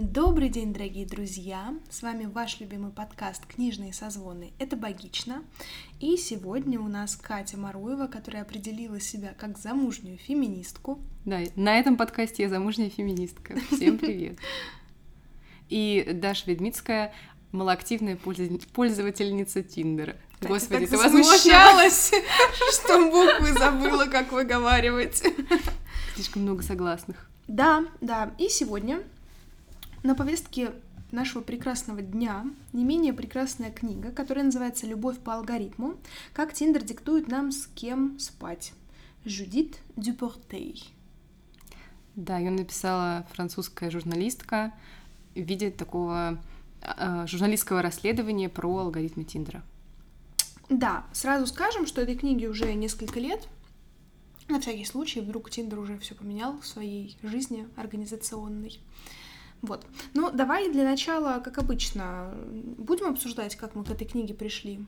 Добрый день, дорогие друзья! С вами ваш любимый подкаст «Книжные созвоны». Это «Богично». И сегодня у нас Катя Маруева, которая определила себя как замужнюю феминистку. Да, на этом подкасте я замужняя феминистка. Всем привет! И Даша Ведмицкая, малоактивная пользовательница Тиндера. Господи, ты возмущалась, что буквы забыла, как выговаривать. Слишком много согласных. Да, да. И сегодня на повестке нашего прекрасного дня не менее прекрасная книга, которая называется «Любовь по алгоритму. Как Тиндер диктует нам, с кем спать». Жюдит Дюпортей. Да, ее написала французская журналистка в виде такого э, журналистского расследования про алгоритмы Тиндера. Да, сразу скажем, что этой книге уже несколько лет. На всякий случай, вдруг Тиндер уже все поменял в своей жизни организационной. Вот. Ну, давай для начала, как обычно, будем обсуждать, как мы к этой книге пришли.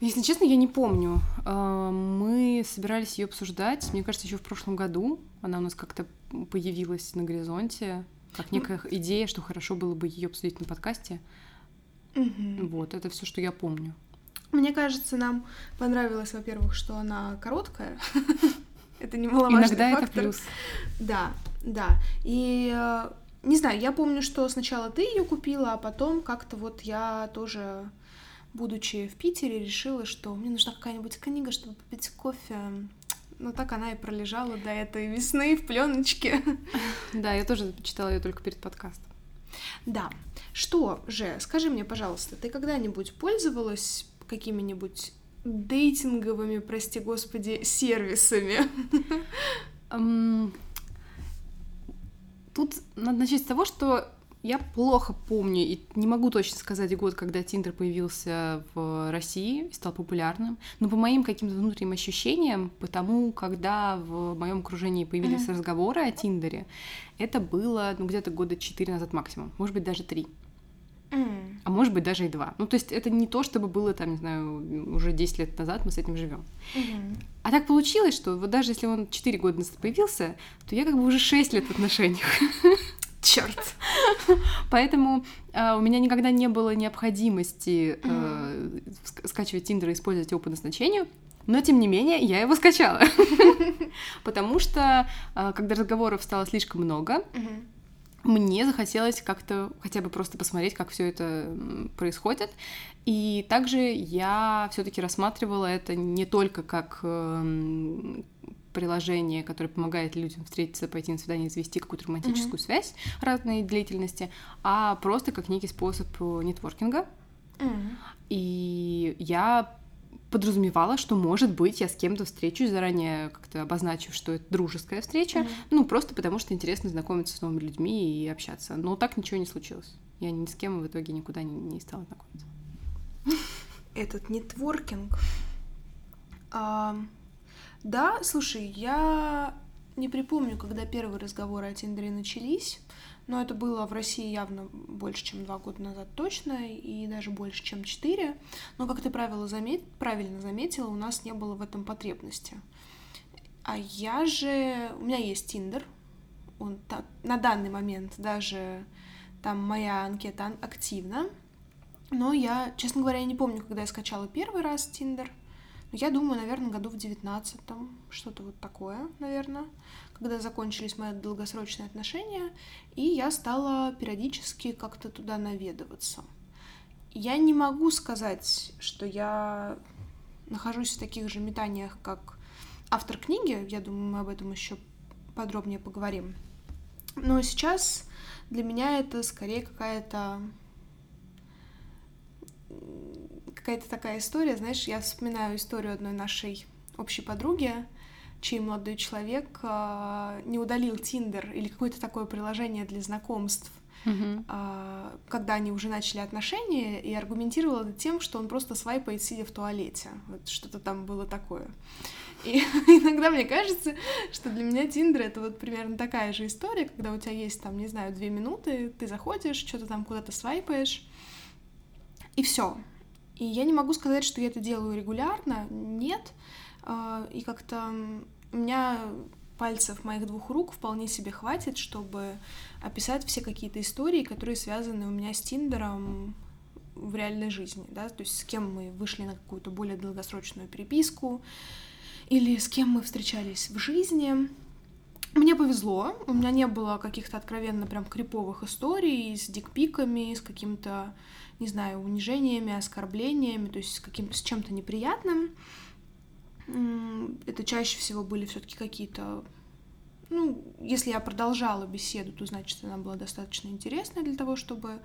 Если честно, я не помню. А, мы собирались ее обсуждать, мне кажется, еще в прошлом году. Она у нас как-то появилась на горизонте, как некая идея, что хорошо было бы ее обсудить на подкасте. Угу. Вот, это все, что я помню. Мне кажется, нам понравилось, во-первых, что она короткая. Это немаловажный Иногда это плюс. Да, да. И э, не знаю, я помню, что сначала ты ее купила, а потом как-то вот я тоже, будучи в Питере, решила, что мне нужна какая-нибудь книга, чтобы попить кофе. Ну так она и пролежала до этой весны в пленочке. Да, я тоже читала ее только перед подкастом. Да. Что же, скажи мне, пожалуйста, ты когда-нибудь пользовалась какими-нибудь дейтинговыми, прости господи, сервисами? Um, тут надо начать с того, что я плохо помню и не могу точно сказать год, когда Тиндер появился в России и стал популярным, но по моим каким-то внутренним ощущениям, потому когда в моем окружении появились mm-hmm. разговоры о Тиндере, это было ну, где-то года 4 назад максимум, может быть, даже 3. Mm. А может быть, даже и два. Ну, то есть это не то, чтобы было там, не знаю, уже 10 лет назад мы с этим живем. Mm-hmm. А так получилось, что вот даже если он 4 года назад появился, то я как бы уже 6 лет в отношениях. Черт. Поэтому э, у меня никогда не было необходимости э, скачивать Тиндер и использовать его по назначению. Но, тем не менее, я его скачала. Потому что, э, когда разговоров стало слишком много, мне захотелось как-то хотя бы просто посмотреть, как все это происходит. И также я все-таки рассматривала это не только как э, приложение, которое помогает людям встретиться, пойти на свидание, завести какую-то романтическую mm-hmm. связь разной длительности, а просто как некий способ э, нетворкинга. Mm-hmm. И я подразумевала, что, может быть, я с кем-то встречусь, заранее как-то обозначив, что это дружеская встреча, mm-hmm. ну, просто потому что интересно знакомиться с новыми людьми и общаться. Но так ничего не случилось. Я ни с кем в итоге никуда не, не стала знакомиться. Этот нетворкинг. А, да, слушай, я не припомню, когда первые разговоры о Тиндере начались. Но это было в России явно больше, чем два года назад точно, и даже больше, чем четыре. Но, как ты правило замет... правильно заметила, у нас не было в этом потребности. А я же... У меня есть Тиндер. Он та... на данный момент даже там моя анкета активна. Но я, честно говоря, я не помню, когда я скачала первый раз Тиндер. Но я думаю, наверное, году в девятнадцатом. Что-то вот такое, наверное когда закончились мои долгосрочные отношения, и я стала периодически как-то туда наведываться. Я не могу сказать, что я нахожусь в таких же метаниях, как автор книги, я думаю, мы об этом еще подробнее поговорим. Но сейчас для меня это скорее какая-то какая-то такая история, знаешь, я вспоминаю историю одной нашей общей подруги, чей молодой человек э, не удалил Тиндер или какое-то такое приложение для знакомств, uh-huh. э, когда они уже начали отношения, и аргументировал это тем, что он просто свайпает, сидя в туалете. Вот что-то там было такое. И иногда мне кажется, что для меня Тиндер это вот примерно такая же история, когда у тебя есть там, не знаю, две минуты, ты заходишь, что-то там куда-то свайпаешь, и все. И я не могу сказать, что я это делаю регулярно, нет. И как-то у меня пальцев моих двух рук вполне себе хватит, чтобы описать все какие-то истории, которые связаны у меня с Тиндером в реальной жизни, да, то есть с кем мы вышли на какую-то более долгосрочную переписку, или с кем мы встречались в жизни. Мне повезло, у меня не было каких-то откровенно прям криповых историй с дикпиками, с каким-то, не знаю, унижениями, оскорблениями, то есть с, каким с чем-то неприятным. Это чаще всего были все-таки какие-то ну, если я продолжала беседу, то значит, она была достаточно интересной для того, чтобы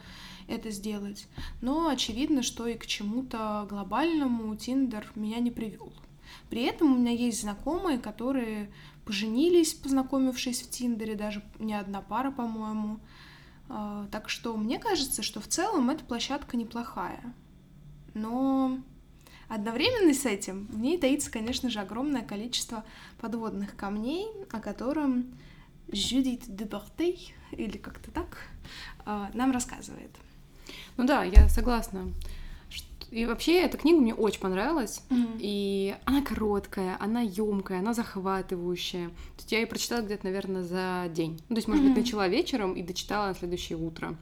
это сделать. Но очевидно, что и к чему-то глобальному Тиндер меня не привел. При этом у меня есть знакомые, которые поженились, познакомившись в Тиндере, даже не одна пара, по-моему. А, так что мне кажется, что в целом эта площадка неплохая. Но одновременно с этим в ней таится, конечно же, огромное количество подводных камней, о котором Жюдит Дебортей, или как-то так, а, нам рассказывает. Ну да, я согласна. И вообще эта книга мне очень понравилась. Mm-hmm. И она короткая, она емкая, она захватывающая. То есть я ее прочитала где-то, наверное, за день. Ну, то есть, может mm-hmm. быть, начала вечером и дочитала на следующее утро.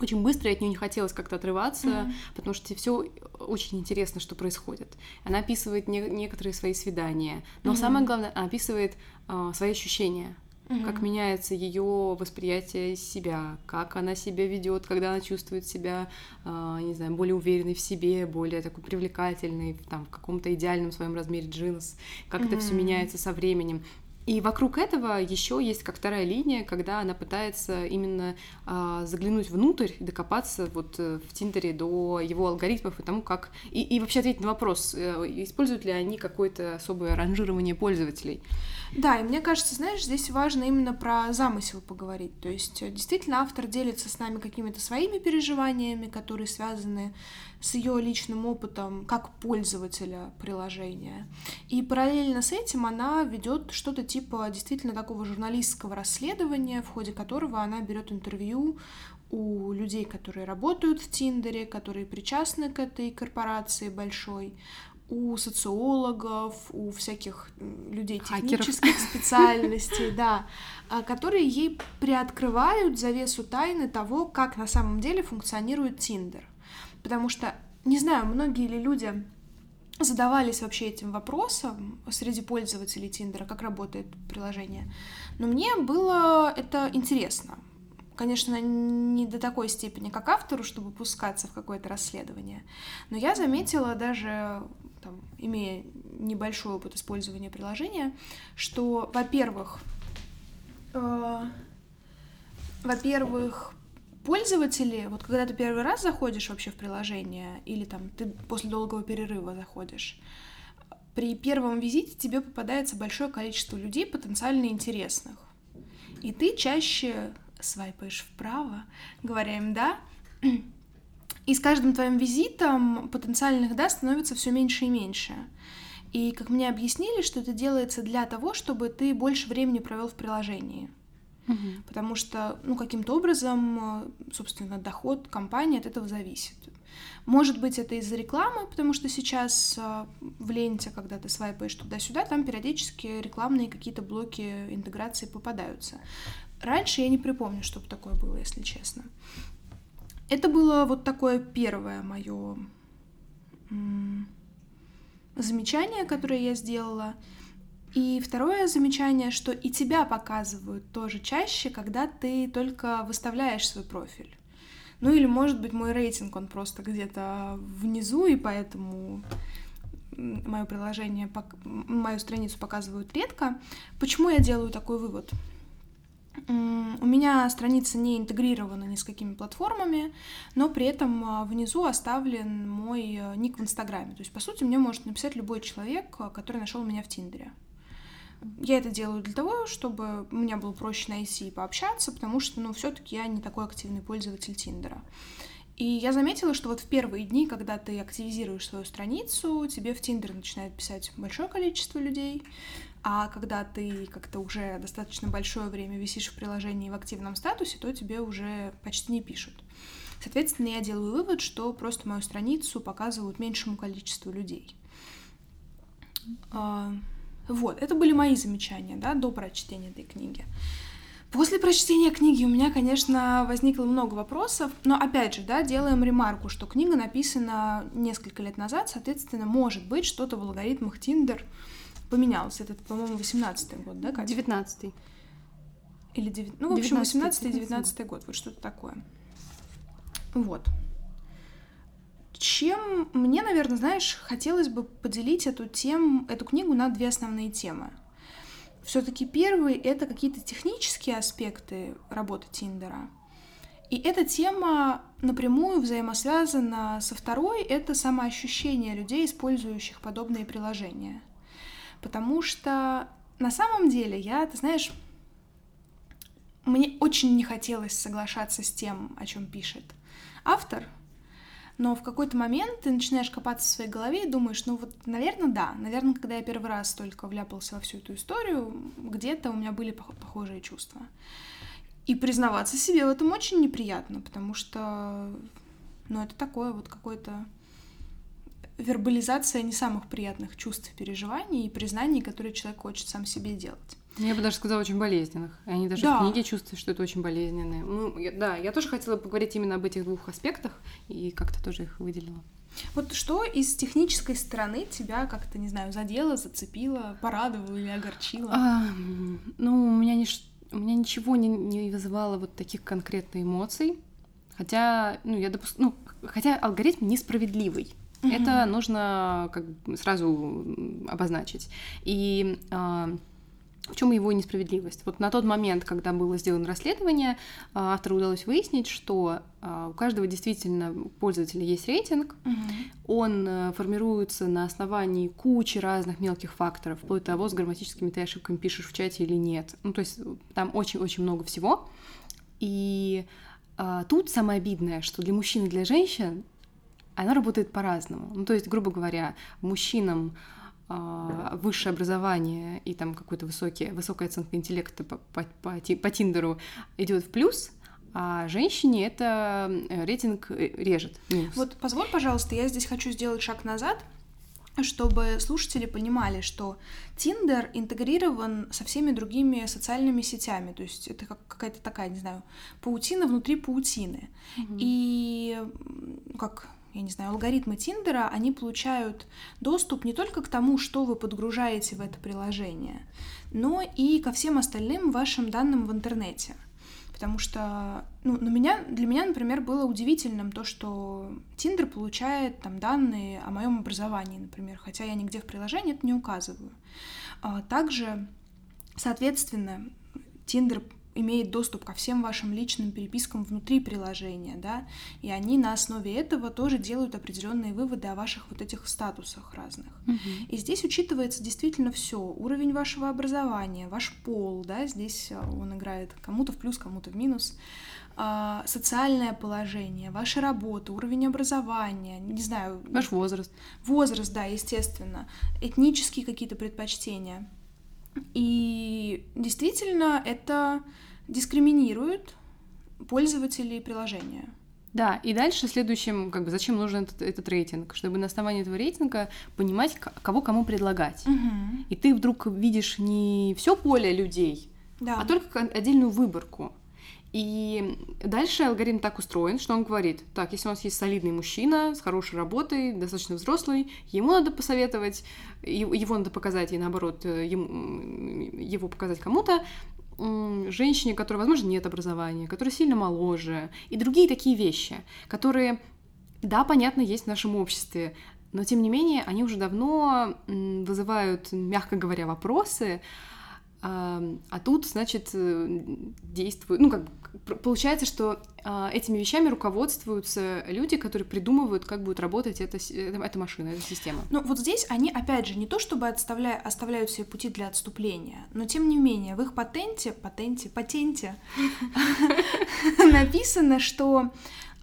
Очень быстро, и от нее не хотелось как-то отрываться, mm-hmm. потому что все очень интересно, что происходит. Она описывает не- некоторые свои свидания, но mm-hmm. самое главное, она описывает э, свои ощущения угу. как меняется ее восприятие себя, как она себя ведет, когда она чувствует себя, э, не знаю, более уверенной в себе, более такой привлекательной, там, в каком-то идеальном своем размере джинс, как угу. это все меняется со временем. И вокруг этого еще есть как вторая линия, когда она пытается именно а, заглянуть внутрь, докопаться вот э, в Тиндере до его алгоритмов и тому, как... И, и вообще ответить на вопрос, э, используют ли они какое-то особое ранжирование пользователей. Да, и мне кажется, знаешь, здесь важно именно про замысел поговорить. То есть э, действительно автор делится с нами какими-то своими переживаниями, которые связаны с ее личным опытом как пользователя приложения. И параллельно с этим она ведет что-то типа действительно такого журналистского расследования, в ходе которого она берет интервью у людей, которые работают в Тиндере, которые причастны к этой корпорации большой, у социологов, у всяких людей технических Хакеров. специальностей, да, а, которые ей приоткрывают завесу тайны того, как на самом деле функционирует Тиндер. Потому что, не знаю, многие ли люди задавались вообще этим вопросом среди пользователей Тиндера, как работает приложение. Но мне было это интересно. Конечно, не до такой степени, как автору, чтобы пускаться в какое-то расследование. Но я заметила даже, там, имея небольшой опыт использования приложения, что, во-первых, э, во-первых, пользователи, вот когда ты первый раз заходишь вообще в приложение, или там ты после долгого перерыва заходишь, при первом визите тебе попадается большое количество людей потенциально интересных. И ты чаще свайпаешь вправо, говоря им «да», и с каждым твоим визитом потенциальных «да» становится все меньше и меньше. И как мне объяснили, что это делается для того, чтобы ты больше времени провел в приложении. Угу. Потому что, ну, каким-то образом, собственно, доход компании от этого зависит. Может быть, это из-за рекламы, потому что сейчас а, в ленте, когда ты свайпаешь туда-сюда, там периодически рекламные какие-то блоки интеграции попадаются. Раньше я не припомню, чтобы такое было, если честно. Это было вот такое первое мое замечание, которое я сделала. И второе замечание, что и тебя показывают тоже чаще, когда ты только выставляешь свой профиль. Ну или, может быть, мой рейтинг, он просто где-то внизу, и поэтому мое приложение, мою страницу показывают редко. Почему я делаю такой вывод? У меня страница не интегрирована ни с какими платформами, но при этом а, внизу оставлен мой э, ник в Инстаграме. То есть, по сути, мне может написать любой человек, э, который нашел меня в Тиндере. Я это делаю для того, чтобы мне было проще найти и пообщаться, потому что, ну, все-таки я не такой активный пользователь Тиндера. И я заметила, что вот в первые дни, когда ты активизируешь свою страницу, тебе в Тиндер начинает писать большое количество людей, а когда ты как-то уже достаточно большое время висишь в приложении в активном статусе, то тебе уже почти не пишут. Соответственно, я делаю вывод, что просто мою страницу показывают меньшему количеству людей. Вот, это были мои замечания, да, до прочтения этой книги. После прочтения книги у меня, конечно, возникло много вопросов, но опять же, да, делаем ремарку, что книга написана несколько лет назад, соответственно, может быть, что-то в алгоритмах Тиндер поменялось. Это, по-моему, 18-й год, да, Катя? 19-й. Или 9... Ну, в общем, 18-19 год, вот что-то такое. Вот. Чем мне, наверное, знаешь, хотелось бы поделить эту тему, эту книгу на две основные темы. Все-таки первый это какие-то технические аспекты работы Тиндера. И эта тема напрямую взаимосвязана со второй, это самоощущение людей, использующих подобные приложения. Потому что на самом деле я, ты знаешь, мне очень не хотелось соглашаться с тем, о чем пишет автор, но в какой-то момент ты начинаешь копаться в своей голове и думаешь, ну вот, наверное, да. Наверное, когда я первый раз только вляпался во всю эту историю, где-то у меня были похожие чувства. И признаваться себе в этом очень неприятно, потому что, ну, это такое вот какое-то вербализация не самых приятных чувств, переживаний и признаний, которые человек хочет сам себе делать. Я бы даже сказала, очень болезненных. Они даже да. в книге чувствуют, что это очень болезненное. Ну, я, да, я тоже хотела поговорить именно об этих двух аспектах и как-то тоже их выделила. Вот что из технической стороны тебя как-то, не знаю, задело, зацепило, порадовало или огорчило? А, ну, у меня, не, у меня ничего не, не вызывало вот таких конкретных эмоций. Хотя, ну, я допуск... ну, хотя алгоритм несправедливый. Угу. Это нужно как бы сразу обозначить. И а, в чем его несправедливость? Вот на тот момент, когда было сделано расследование, а, автору удалось выяснить, что а, у каждого действительно пользователя есть рейтинг. Угу. Он э, формируется на основании кучи разных мелких факторов, вплоть до того, с грамматическими ты ошибками пишешь в чате или нет. Ну, то есть там очень-очень много всего. И а, тут самое обидное, что для мужчин и для женщин она работает по-разному. Ну, то есть, грубо говоря, мужчинам высшее образование и там какой-то высокий, высокая оценка интеллекта по, по, по, по Тиндеру идет в плюс, а женщине это рейтинг э, режет. Минус. Вот позволь, пожалуйста, я здесь хочу сделать шаг назад, чтобы слушатели понимали, что Тиндер интегрирован со всеми другими социальными сетями, то есть это как какая-то такая, не знаю, паутина внутри паутины. Mm-hmm. И как я не знаю, алгоритмы Тиндера, они получают доступ не только к тому, что вы подгружаете в это приложение, но и ко всем остальным вашим данным в интернете. Потому что ну, на меня, для меня, например, было удивительным то, что Тиндер получает там данные о моем образовании, например, хотя я нигде в приложении это не указываю. А также, соответственно, Тиндер имеет доступ ко всем вашим личным перепискам внутри приложения, да, и они на основе этого тоже делают определенные выводы о ваших вот этих статусах разных. Угу. И здесь учитывается действительно все: уровень вашего образования, ваш пол, да, здесь э, он играет кому-то в плюс, кому-то в минус а, социальное положение, ваша работа, уровень образования, не знаю. Ваш возраст. Возраст, да, естественно. Этнические какие-то предпочтения. И действительно, это дискриминирует пользователей приложения. Да, и дальше следующим, как бы, зачем нужен этот, этот рейтинг? Чтобы на основании этого рейтинга понимать, кого кому предлагать. Угу. И ты вдруг видишь не все поле людей, да. а только отдельную выборку. И дальше алгоритм так устроен, что он говорит, так, если у нас есть солидный мужчина с хорошей работой, достаточно взрослый, ему надо посоветовать, его надо показать, и наоборот, э, ему, его показать кому-то, женщине, которая, возможно, нет образования, которая сильно моложе, и другие такие вещи, которые, да, понятно, есть в нашем обществе, но тем не менее они уже давно вызывают, мягко говоря, вопросы, а тут, значит, э, действуют, ну, как получается, что а, этими вещами руководствуются люди, которые придумывают, как будет работать эта, эта машина, эта система. Ну, вот здесь они, опять же, не то чтобы отставля... оставляют себе пути для отступления, но тем не менее, в их патенте, патенте, патенте написано, что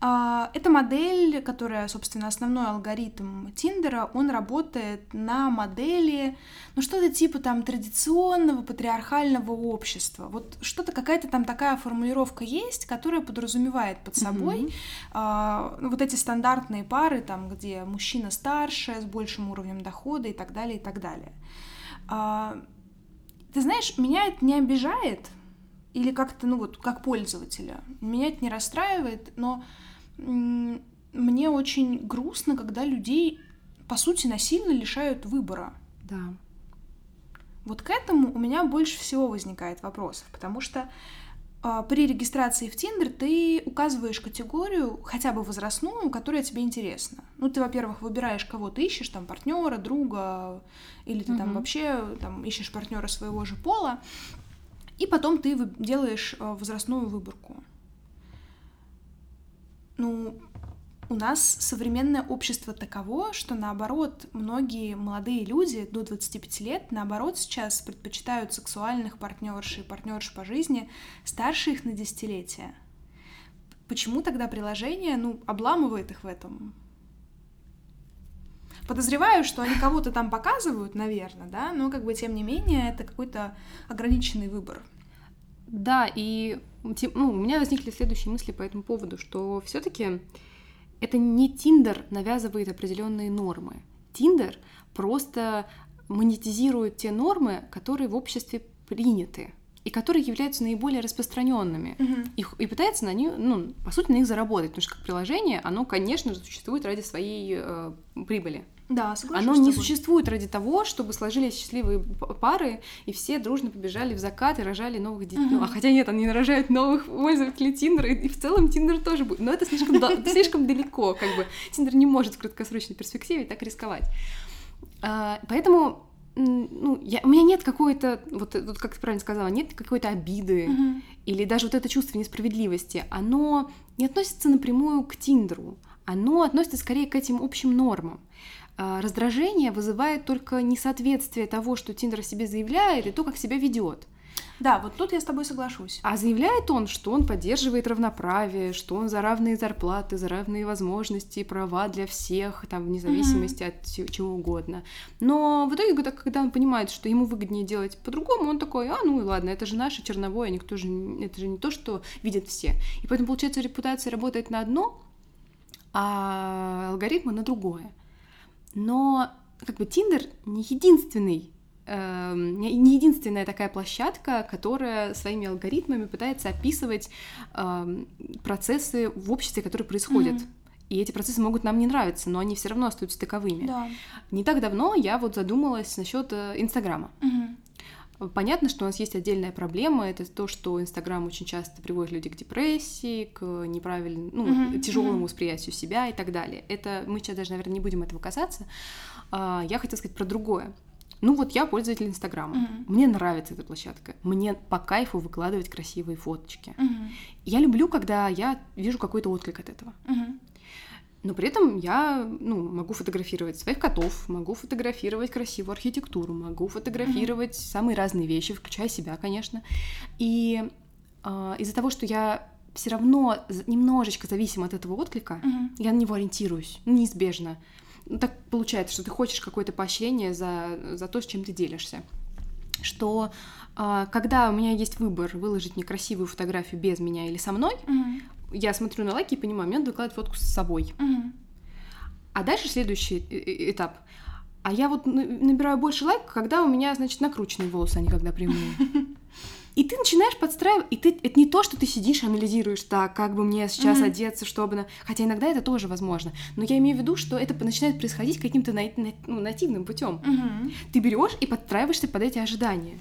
а, эта модель, которая, собственно, основной алгоритм Тиндера, он работает на модели, ну, что-то типа там традиционного патриархального общества. Вот что-то, какая-то там такая формулировка есть, которая подразумевает под собой mm-hmm. а, вот эти стандартные пары, там, где мужчина старше, с большим уровнем дохода и так далее, и так далее. А, ты знаешь, меня это не обижает, или как-то, ну вот, как пользователя. Меня это не расстраивает, но мне очень грустно, когда людей, по сути, насильно лишают выбора. Да. Вот к этому у меня больше всего возникает вопросов, потому что э, при регистрации в Тиндер ты указываешь категорию, хотя бы возрастную, которая тебе интересна. Ну, ты, во-первых, выбираешь, кого ты ищешь, там, партнера, друга, или ты угу. там вообще там, ищешь партнера своего же пола, и потом ты делаешь э, возрастную выборку. Ну, у нас современное общество таково, что наоборот, многие молодые люди до 25 лет, наоборот, сейчас предпочитают сексуальных партнерш и партнерш по жизни старше их на десятилетия. Почему тогда приложение, ну, обламывает их в этом? Подозреваю, что они кого-то там показывают, наверное, да, но как бы тем не менее это какой-то ограниченный выбор. Да, и ну, у меня возникли следующие мысли по этому поводу, что все-таки это не Тиндер навязывает определенные нормы. Тиндер просто монетизирует те нормы, которые в обществе приняты и которые являются наиболее распространенными. Uh-huh. И, и пытается на них, ну, по сути, на них заработать, потому что как приложение, оно, конечно же, существует ради своей э, прибыли. Да, соглашусь. Оно не существует ради того, чтобы сложились счастливые пары, и все дружно побежали в закат и рожали новых детей. Uh-huh. Ну, а хотя нет, они рожают новых пользователей Тиндера, и в целом Тиндер тоже будет. Но это слишком, слишком далеко, как бы. Тиндер не может в краткосрочной перспективе так рисковать. А, поэтому ну, я, у меня нет какой-то, вот, вот как ты правильно сказала, нет какой-то обиды uh-huh. или даже вот это чувство несправедливости. Оно не относится напрямую к Тиндеру, оно относится скорее к этим общим нормам. А, раздражение вызывает только несоответствие того, что Тиндер о себе заявляет, и то, как себя ведет. Да, вот тут я с тобой соглашусь. А заявляет он, что он поддерживает равноправие, что он за равные зарплаты, за равные возможности, права для всех, там, вне зависимости mm-hmm. от чего угодно. Но в итоге, когда он понимает, что ему выгоднее делать по-другому, он такой, а, ну и ладно, это же наше черновое, никто же, это же не то, что видят все. И поэтому, получается, репутация работает на одно, а алгоритмы на другое. Но как бы Тиндер не единственный эм, не единственная такая площадка, которая своими алгоритмами пытается описывать э, процессы в обществе, которые происходят. Mm-hmm. И эти процессы могут нам не нравиться, но они все равно остаются таковыми. Да. Не так давно я вот задумалась насчет э, Инстаграма. Mm-hmm. Понятно, что у нас есть отдельная проблема, это то, что Инстаграм очень часто приводит людей к депрессии, к неправильному, ну, mm-hmm. тяжелому mm-hmm. восприятию себя и так далее. Это мы сейчас даже, наверное, не будем этого касаться. А, я хотела сказать про другое. Ну вот я пользователь Инстаграма. Mm-hmm. Мне нравится эта площадка. Мне по кайфу выкладывать красивые фоточки. Mm-hmm. Я люблю, когда я вижу какой-то отклик от этого. Mm-hmm. Но при этом я ну, могу фотографировать своих котов, могу фотографировать красивую архитектуру, могу фотографировать mm-hmm. самые разные вещи, включая себя, конечно. И э, из-за того, что я все равно немножечко зависим от этого отклика, mm-hmm. я на него ориентируюсь, неизбежно. Ну, так получается, что ты хочешь какое-то поощрение за, за то, с чем ты делишься. Что э, когда у меня есть выбор выложить некрасивую фотографию без меня или со мной, mm-hmm я смотрю на лайки и понимаю, мне надо выкладывать фотку с собой. Угу. А дальше следующий этап. А я вот набираю больше лайков, когда у меня, значит, накрученные волосы, а не когда прямые. И ты начинаешь подстраивать, и ты это не то, что ты сидишь и анализируешь, так, как бы мне сейчас mm-hmm. одеться, чтобы... Хотя иногда это тоже возможно. Но я имею в виду, что это начинает происходить каким-то на... ну, нативным путем. Mm-hmm. Ты берешь и подстраиваешься под эти ожидания.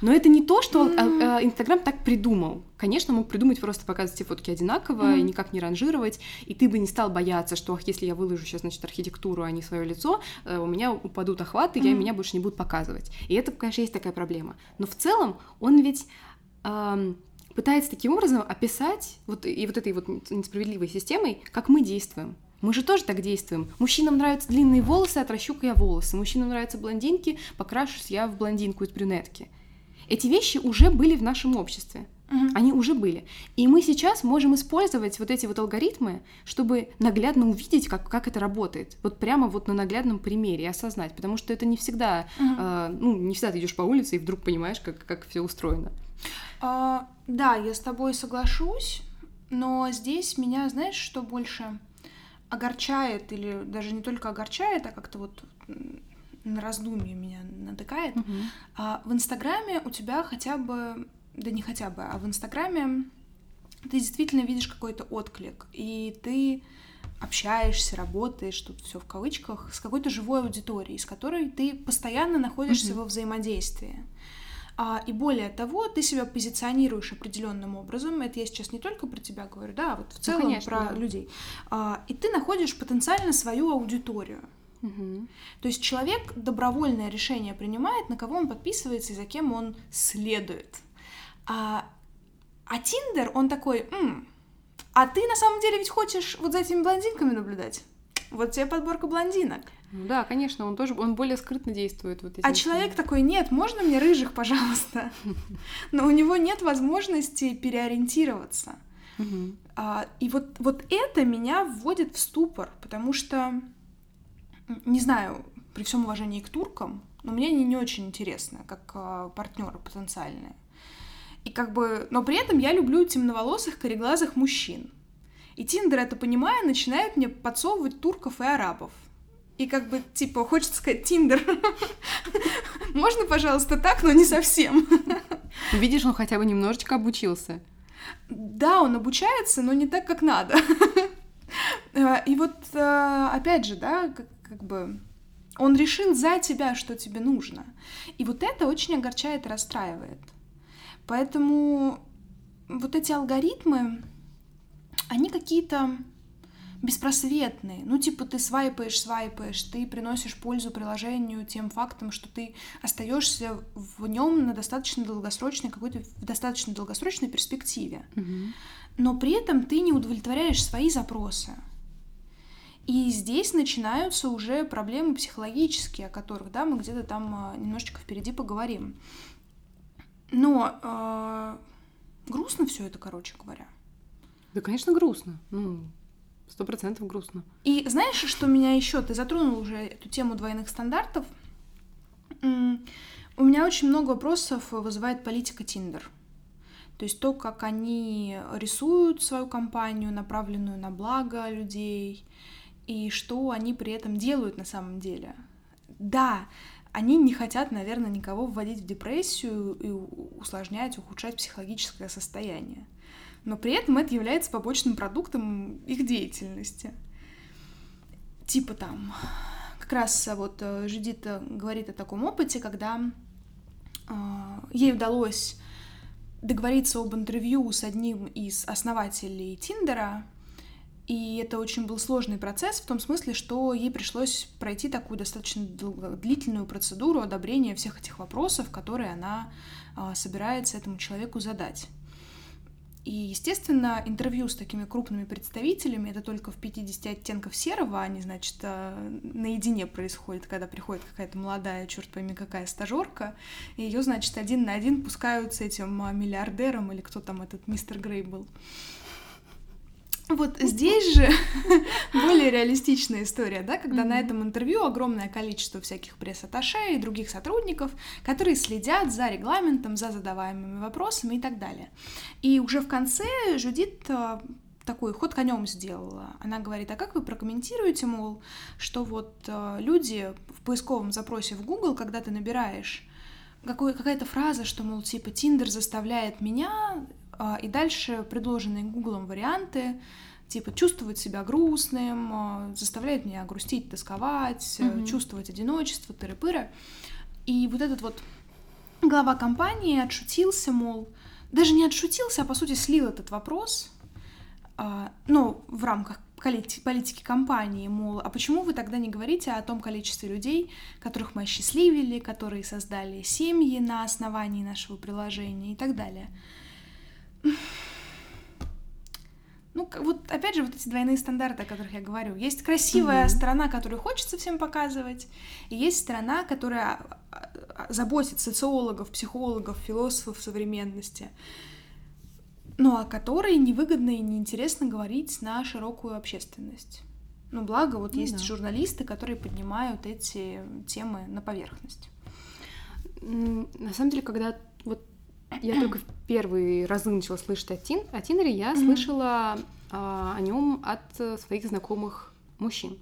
Но это не то, что mm. Инстаграм так придумал. Конечно, мог придумать просто показывать все фотки одинаково mm. и никак не ранжировать, и ты бы не стал бояться, что ах, если я выложу сейчас, значит, архитектуру, а не свое лицо, э, у меня упадут охваты, mm. я меня больше не буду показывать. И это, конечно, есть такая проблема. Но в целом он ведь эм, пытается таким образом описать вот и вот этой вот несправедливой системой, как мы действуем. Мы же тоже так действуем. Мужчинам нравятся длинные волосы, отращу-ка я волосы. Мужчинам нравятся блондинки, покрашусь я в блондинку из брюнетки. Эти вещи уже были в нашем обществе. Угу. Они уже были. И мы сейчас можем использовать вот эти вот алгоритмы, чтобы наглядно увидеть, как, как это работает. Вот прямо вот на наглядном примере и осознать. Потому что это не всегда, угу. э, ну, не всегда ты идешь по улице и вдруг понимаешь, как, как все устроено. А, да, я с тобой соглашусь, но здесь меня, знаешь, что больше огорчает, или даже не только огорчает, а как-то вот на раздумье меня натыкает. Мгм. А в Инстаграме у тебя хотя бы, да не хотя бы, а в Инстаграме ты действительно видишь какой-то отклик, и ты общаешься, работаешь, тут все в кавычках, с какой-то живой аудиторией, с которой ты постоянно находишься Мгм. во взаимодействии. А, и более того, ты себя позиционируешь определенным образом. Это я сейчас не только про тебя говорю, да, а вот в целом конечно, про да. людей. А, и ты находишь потенциально свою аудиторию. Мгм. То есть человек добровольное решение принимает, на кого он подписывается и за кем он следует. А, а Тиндер, он такой, «М, а ты на самом деле ведь хочешь вот за этими блондинками наблюдать? Вот тебе подборка блондинок. Ну Да, конечно, он тоже, он более скрытно действует вот. А человек такой, нет, можно мне рыжих, пожалуйста? Но у него нет возможности переориентироваться. Мгм. А, и вот, вот это меня вводит в ступор, потому что, не знаю, при всем уважении к туркам, но мне они не очень интересны, как партнеры потенциальные. И как бы, но при этом я люблю темноволосых, кореглазых мужчин. И Тиндер, это понимая, начинает мне подсовывать турков и арабов. И как бы, типа, хочется сказать, Тиндер, можно, пожалуйста, так, но не совсем. Видишь, он хотя бы немножечко обучился. Да, он обучается, но не так, как надо. Э, И вот, э, опять же, да, как, бы он решил за тебя, что тебе нужно. И вот это очень огорчает и расстраивает. Поэтому вот эти алгоритмы, они какие-то беспросветные. Ну, типа, ты свайпаешь, свайпаешь, ты приносишь пользу приложению тем фактом, что ты остаешься в нем на достаточно долгосрочной, какой-то в достаточно долгосрочной перспективе. Мгм. Но при этом ты не удовлетворяешь свои запросы. И здесь начинаются уже проблемы психологические, о которых, да, мы где-то там а, немножечко впереди поговорим. Но а, грустно все это, короче говоря. Да, конечно, грустно. Ну, сто процентов грустно. И знаешь, что меня еще? Ты затронул уже эту тему двойных стандартов. У меня очень много вопросов вызывает политика Тиндер. То есть то, как они рисуют свою компанию, направленную на благо людей, и что они при этом делают на самом деле. Да, они не хотят, наверное, никого вводить в депрессию и усложнять, ухудшать психологическое состояние. Но при этом это является побочным продуктом их деятельности. Типа там, как раз вот э, Жюдит э, говорит о таком опыте, когда э, ей удалось договориться об интервью с одним из основателей Тиндера, и это очень был сложный процесс в том смысле, что ей пришлось пройти такую достаточно длительную процедуру одобрения всех этих вопросов, которые она а, собирается этому человеку задать. И, естественно, интервью с такими крупными представителями это только в 50 оттенков серого, они, значит, а, наедине происходит, когда приходит какая-то молодая, черт пойми, какая стажерка, и ее, значит, один на один пускают с этим а, миллиардером, или кто там этот мистер Грей был. Вот здесь же более реалистичная история, да, когда на Мгм. этом интервью огромное количество всяких пресс-атташе и других сотрудников, которые следят за регламентом, за задаваемыми вопросами и так далее. И уже в конце Жудит а, такой ход конем сделала. Она говорит, а как вы прокомментируете, мол, что вот а, люди в поисковом запросе в Google, когда ты набираешь какой, какая-то фраза, что, мол, типа, Тиндер заставляет меня, и дальше предложенные Гуглом варианты, типа, чувствовать себя грустным, а, заставляет меня грустить, тосковать, Мгм. чувствовать одиночество, тыры-пыры. И вот этот вот глава компании отшутился, мол, даже не отшутился, а по сути слил этот вопрос, а, ну, в рамках полити- политики компании, мол, а почему вы тогда не говорите о том количестве людей, которых мы осчастливили, которые создали семьи на основании нашего приложения и так далее. Ну, вот опять же, вот эти двойные стандарты, о которых я говорю. Есть красивая Мгм. сторона, которую хочется всем показывать, и есть сторона, которая а, а, заботит социологов, психологов, философов современности, но о которой невыгодно и неинтересно говорить на широкую общественность. Ну, благо, вот Ну есть да. журналисты, которые поднимают эти темы на поверхность. На самом деле, когда я только в первый разы начала слышать о, Тин, о Тиндере, я слышала а, о нем от э, своих знакомых мужчин.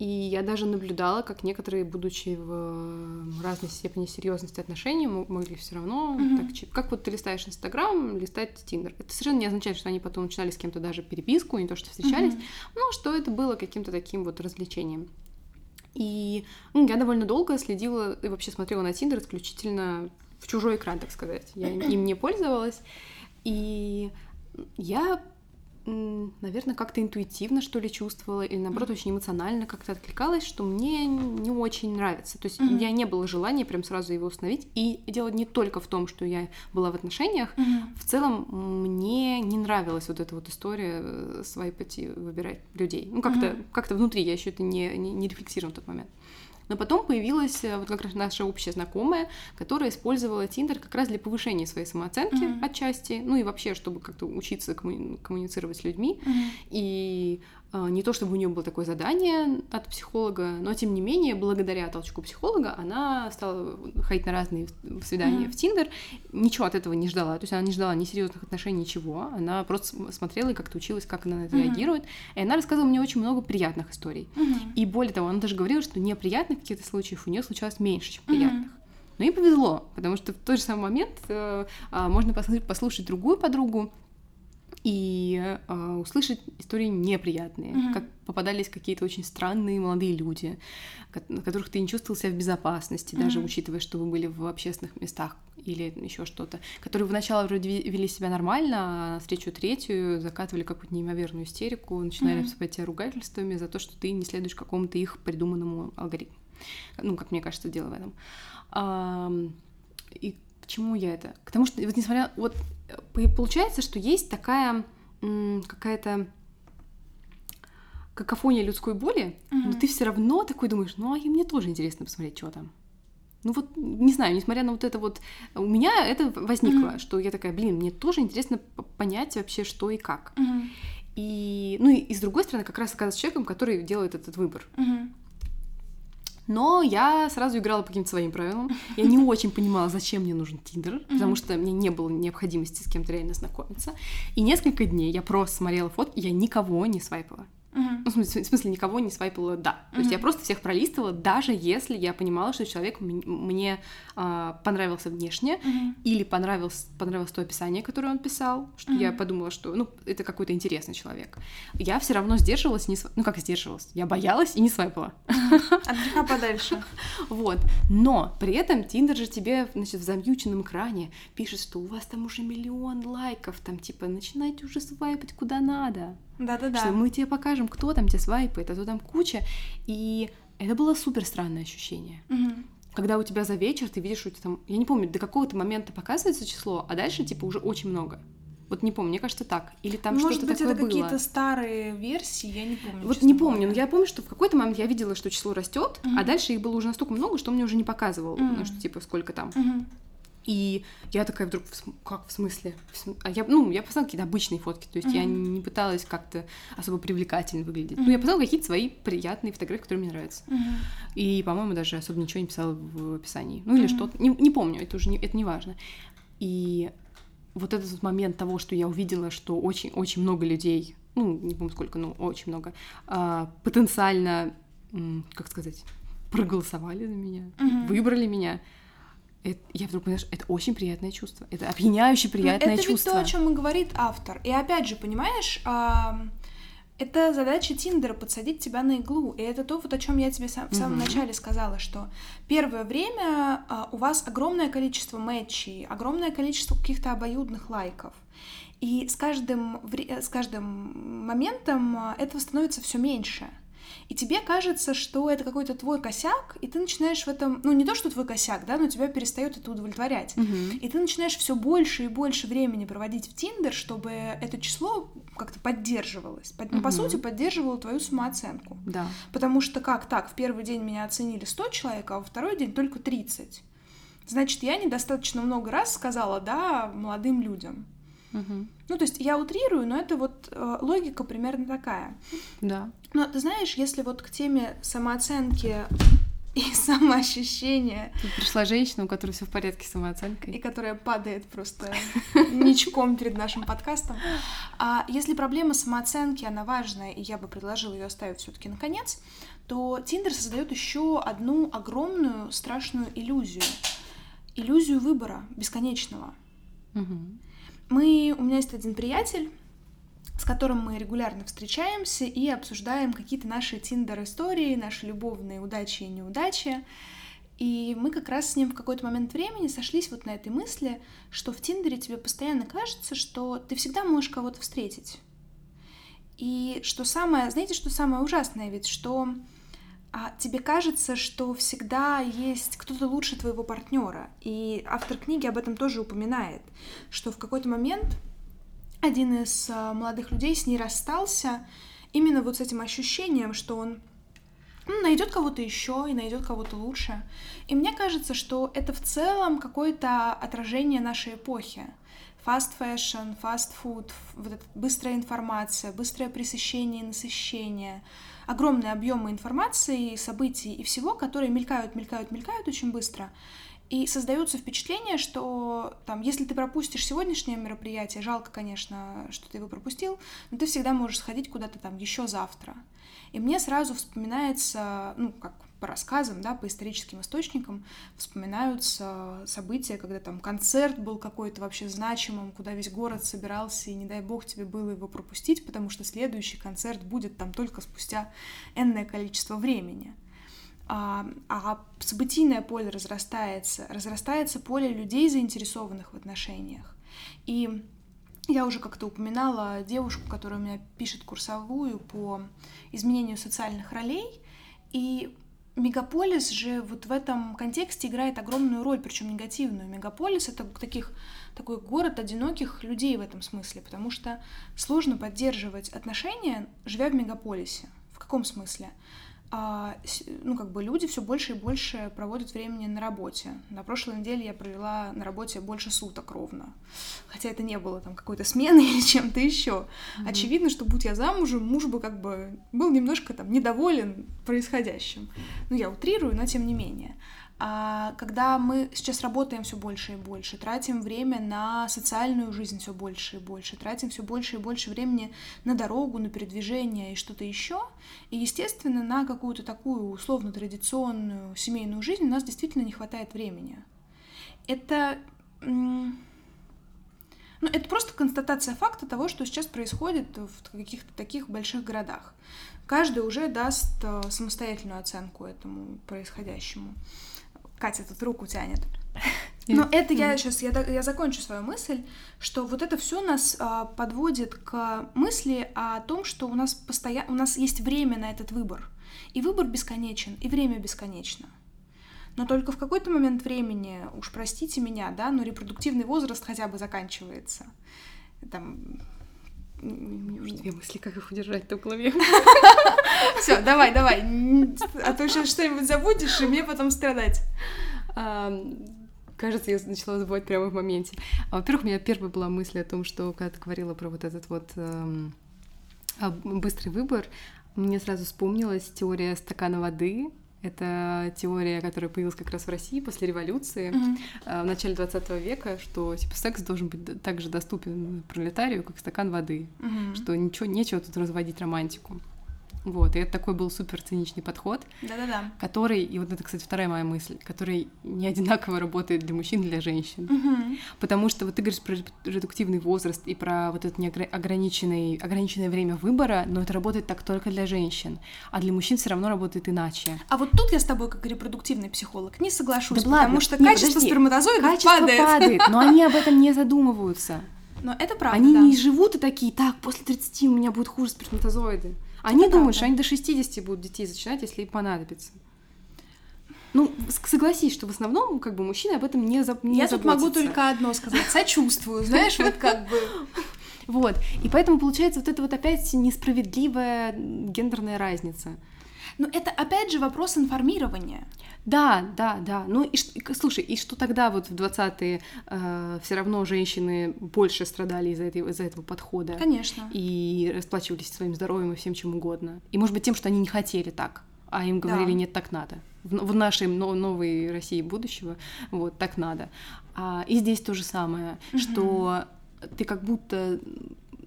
И я даже наблюдала, как некоторые, будучи в разной степени серьезности отношений, могли все равно, mm-hmm. так, как вот ты листаешь Инстаграм, листать Тиндер. Это совершенно не означает, что они потом начинали с кем-то даже переписку, не то, что встречались, mm-hmm. но что это было каким-то таким вот развлечением. И ну, я довольно долго следила и вообще смотрела на Тиндер исключительно в чужой экран, так сказать. Я им не пользовалась. И я наверное, как-то интуитивно, что ли, чувствовала, или, наоборот, очень эмоционально как-то откликалась, что мне не очень нравится. То есть mm-hmm. у меня не было желания прям сразу его установить. И дело не только в том, что я была в отношениях. Mm-hmm. В целом, мне не нравилась вот эта вот история э, свайпать и выбирать людей. Ну, как-то mm-hmm. как внутри, я еще это не, не, не рефлексировала в тот момент. Но потом появилась э, вот как раз наша общая знакомая, которая использовала Тиндер как раз для повышения своей самооценки mm-hmm. отчасти, ну и вообще, чтобы как-то учиться коммуни- коммуницировать с людьми. Mm-hmm. И не то чтобы у нее было такое задание от психолога, но тем не менее, благодаря толчку психолога, она стала ходить на разные свидания mm-hmm. в Тиндер. Ничего от этого не ждала. То есть она не ждала ни серьезных отношений, ничего. Она просто смотрела и как-то училась, как она на это mm-hmm. реагирует. И она рассказывала мне очень много приятных историй. Mm-hmm. И более того, она даже говорила, что неприятных каких-то случаев у нее случалось меньше, чем приятных. Mm-hmm. Но ей повезло, потому что в тот же самый момент э, э, можно послушать, послушать другую подругу, и э, услышать истории неприятные, mm-hmm. как попадались какие-то очень странные молодые люди, на которых ты не чувствовал себя в безопасности, mm-hmm. даже учитывая, что вы были в общественных местах или еще что-то, которые вначале вроде вели себя нормально, а на встречу третью закатывали какую-то неимоверную истерику, начинали mm-hmm. обсыпать тебя ругательствами за то, что ты не следуешь какому-то их придуманному алгоритму. Ну, как мне кажется, дело в этом. А, и к чему я это? К тому, что вот несмотря... Вот получается, что есть такая какая-то какофония людской боли, mm-hmm. но ты все равно такой думаешь, ну, а мне тоже интересно посмотреть, что там. Ну вот, не знаю, несмотря на вот это вот... У меня это возникло, mm-hmm. что я такая, блин, мне тоже интересно понять вообще, что и как. Mm-hmm. И, ну и, и с другой стороны, как раз оказаться человеком, который делает этот выбор. Mm-hmm. Но я сразу играла по каким-то своим правилам. Я не очень понимала, зачем мне нужен Тиндер, потому что мне не было необходимости с кем-то реально знакомиться. И несколько дней я просто смотрела фотки, я никого не свайпала. Uh-huh. Ну, в смысле, в смысле, никого не свайпала «да». Uh-huh. То есть я просто всех пролистывала, даже если я понимала, что человек мне а, понравился внешне uh-huh. или понравилось, понравилось то описание, которое он писал, что uh-huh. я подумала, что, ну, это какой-то интересный человек. Я все равно сдерживалась, не св... ну, как сдерживалась? Я боялась и не свайпала. От греха подальше. Вот. Но при этом Тиндер же тебе, значит, в замьюченном экране пишет, что у вас там уже миллион лайков, там, типа, начинайте уже свайпать куда надо. Да-да-да. Что мы тебе покажем, кто там тебе свайпает, а то там куча. И это было супер странное ощущение. Угу. Когда у тебя за вечер ты видишь, что у тебя там, я не помню, до какого-то момента показывается число, а дальше типа уже очень много. Вот не помню, мне кажется так. Или там Может что-то быть, такое это какие-то старые версии, я не помню. Вот не помню, но я помню, что в какой-то момент я видела, что число растет, mm-hmm. а дальше их было уже настолько много, что мне уже не показывал, mm-hmm. ну, что типа сколько там. Mm-hmm. И я такая вдруг, как в смысле? А я, ну, я поставила какие-то обычные фотки, то есть mm-hmm. я не пыталась как-то особо привлекательно выглядеть. Mm-hmm. Ну, я поставила какие-то свои приятные фотографии, которые мне нравятся. Mm-hmm. И, по-моему, даже особо ничего не писала в описании. Ну, или mm-hmm. что-то. Не, не помню, это уже не, это не важно. И вот этот вот момент того, что я увидела, что очень-очень много людей, ну, не помню сколько, но очень много, а, потенциально, как сказать, проголосовали за меня, mm-hmm. выбрали меня это, я вдруг поняла, что это очень приятное чувство. Это опьяняюще приятное это чувство. Это ведь то, о чем и говорит автор. И опять же, понимаешь, это задача Тиндера подсадить тебя на иглу. И это то, вот о чем я тебе сам, в самом начале сказала, что первое время а, у вас огромное количество матчей, огромное количество каких-то обоюдных лайков. И с каждым, с каждым моментом а, этого становится все меньше и тебе кажется, что это какой-то твой косяк, и ты начинаешь в этом, ну не то, что твой косяк, да, но тебя перестает это удовлетворять. Угу. И ты начинаешь все больше и больше времени проводить в Тиндер, чтобы это число как-то поддерживалось. Под, угу. По сути, поддерживало твою самооценку. Да. Потому что как так, в первый день меня оценили 100 человек, а во второй день только 30. Значит, я недостаточно много раз сказала «да» молодым людям. Угу. Ну, то есть я утрирую, но это вот э, логика примерно такая. Да. Но ты знаешь, если вот к теме самооценки и самоощущение. Тут пришла женщина, у которой все в порядке с самооценкой. И которая падает просто ничком перед нашим подкастом. А если проблема самооценки, она важная, и я бы предложила ее оставить все-таки наконец, то Тиндер создает еще одну огромную страшную иллюзию. Иллюзию выбора бесконечного. Угу. Мы, у меня есть один приятель, с которым мы регулярно встречаемся и обсуждаем какие-то наши тиндер-истории, наши любовные удачи и неудачи. И мы как раз с ним в какой-то момент времени сошлись вот на этой мысли, что в Тиндере тебе постоянно кажется, что ты всегда можешь кого-то встретить. И что самое, знаете, что самое ужасное, ведь что а, тебе кажется, что всегда есть кто-то лучше твоего партнера. И автор книги об этом тоже упоминает, что в какой-то момент один из а, молодых людей с ней расстался именно вот с этим ощущением, что он ну, найдет кого-то еще и найдет кого-то лучше. И мне кажется, что это в целом какое-то отражение нашей эпохи. Fast fashion, fast food, вот эта быстрая информация, быстрое пресыщение и насыщение, огромные объемы информации, событий и всего, которые мелькают, мелькают, мелькают очень быстро. И создается впечатление, что там, если ты пропустишь сегодняшнее мероприятие, жалко, конечно, что ты его пропустил, но ты всегда можешь сходить куда-то там еще завтра. И мне сразу вспоминается, ну, как по рассказам, да, по историческим источникам вспоминаются события, когда там концерт был какой-то вообще значимым, куда весь город собирался, и не дай бог тебе было его пропустить, потому что следующий концерт будет там только спустя энное количество времени а, а событийное поле разрастается, разрастается поле людей, заинтересованных в отношениях. И я уже как-то упоминала девушку, которая у меня пишет курсовую по изменению социальных ролей, и мегаполис же вот в этом контексте играет огромную роль, причем негативную. Мегаполис — это таких, такой город одиноких людей в этом смысле, потому что сложно поддерживать отношения, живя в мегаполисе. В каком смысле? А, ну, как бы люди все больше и больше проводят времени на работе. На прошлой неделе я провела на работе больше суток ровно. Хотя это не было там какой-то смены или чем-то еще. Mm-hmm. Очевидно, что будь я замужем, муж бы как бы был немножко там недоволен происходящим. Ну, я утрирую, но тем не менее. А когда мы сейчас работаем все больше и больше, тратим время на социальную жизнь все больше и больше, тратим все больше и больше времени на дорогу, на передвижение и что-то еще, и, естественно, на какую-то такую условно-традиционную семейную жизнь у нас действительно не хватает времени. Это ну, это просто констатация факта того, что сейчас происходит в каких-то таких больших городах. Каждый уже даст э, самостоятельную оценку этому происходящему. Катя тут руку тянет. Но это я сейчас, я, я закончу свою мысль, что вот это все нас а, подводит к мысли о том, что у нас постоянно, у нас есть время на этот выбор. И выбор бесконечен, и время бесконечно. Но только в какой-то момент времени, уж простите меня, да, но репродуктивный возраст хотя бы заканчивается. Там мне уже две мысли, как их удержать-то в голове. Все, давай, давай. А то сейчас что-нибудь забудешь, и мне потом страдать. Кажется, я начала забывать прямо в моменте. А, во-первых, у меня первая была мысль о том, что когда ты говорила про вот этот вот эм, быстрый выбор, мне сразу вспомнилась теория стакана воды, это теория, которая появилась как раз в России после революции mm-hmm. в начале 20 века, что типа секс должен быть так же доступен пролетарию, как стакан воды, mm-hmm. что ничего нечего тут разводить романтику. Вот, и это такой был супер циничный подход, Да-да-да. который, и вот это, кстати, вторая моя мысль, который не одинаково работает для мужчин и для женщин. Угу. Потому что вот ты говоришь про редуктивный возраст и про вот это неограниченное ограниченное время выбора, но это работает так только для женщин, а для мужчин все равно работает иначе. А вот тут я с тобой, как репродуктивный психолог, не соглашусь, да потому ладно. что Нет, качество подожди. сперматозоидов качество падает. падает, но они об этом не задумываются. Но это правда, Они да. не живут и такие, так, после 30 у меня будет хуже сперматозоиды. Они это думают, правда. что они до 60 будут детей зачинать, если им понадобится. Ну, согласись, что в основном, как бы, мужчины об этом не, за, не Я заботятся. тут могу только одно сказать. Сочувствую, знаешь, вот как бы... Вот. И поэтому получается вот это вот опять несправедливая гендерная разница. Но это опять же вопрос информирования. Да, да, да. Ну и слушай, и что тогда вот в 20-е э, все равно женщины больше страдали из-за этого, из этого подхода. Конечно. И расплачивались своим здоровьем и всем чем угодно. И может быть тем, что они не хотели так а им говорили, да. нет, так надо. В, в нашей новой России будущего, вот, так надо. А, и здесь то же самое, mm-hmm. что ты как будто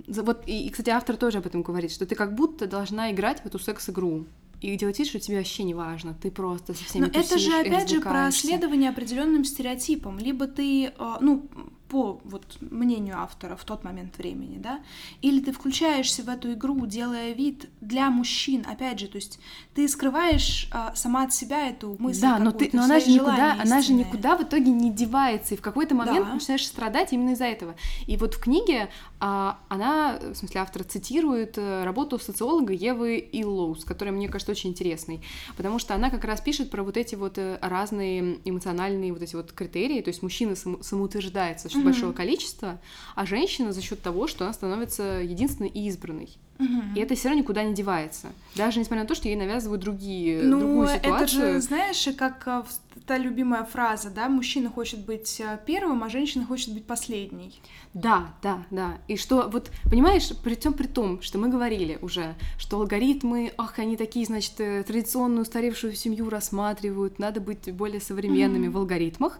вот, и, кстати, автор тоже об этом говорит, что ты как будто должна играть в эту секс-игру. И делать вид, что тебе вообще не важно, ты просто со всеми Но это же опять же про следование определенным стереотипам. Либо ты, э, ну, по вот мнению автора в тот момент времени, да, или ты включаешься в эту игру, делая вид для мужчин, опять же, то есть ты скрываешь а, сама от себя эту мысль. Да, но ты, но она же никуда, она же никуда в итоге не девается, и в какой-то момент да. начинаешь страдать именно из-за этого. И вот в книге а, она, в смысле, автор цитирует э, работу социолога Евы Иллоус, которая мне кажется очень интересной, потому что она как раз пишет про вот эти вот э, разные эмоциональные вот эти вот критерии, то есть мужчина сам, самоутверждается, счет mm-hmm. большого количества, а женщина за счет того, что она становится единственной и избранной. Mm-hmm. И это все равно никуда не девается. Даже несмотря на то, что ей навязывают другие, ну, другую ситуацию. Это же, знаешь, как э, та любимая фраза, да, мужчина хочет быть э, первым, а женщина хочет быть последней. Да, да, да. И что, вот, понимаешь, при том при том, что мы говорили уже, что алгоритмы, ах, они такие, значит, э, традиционную устаревшую семью рассматривают, надо быть более современными mm-hmm. в алгоритмах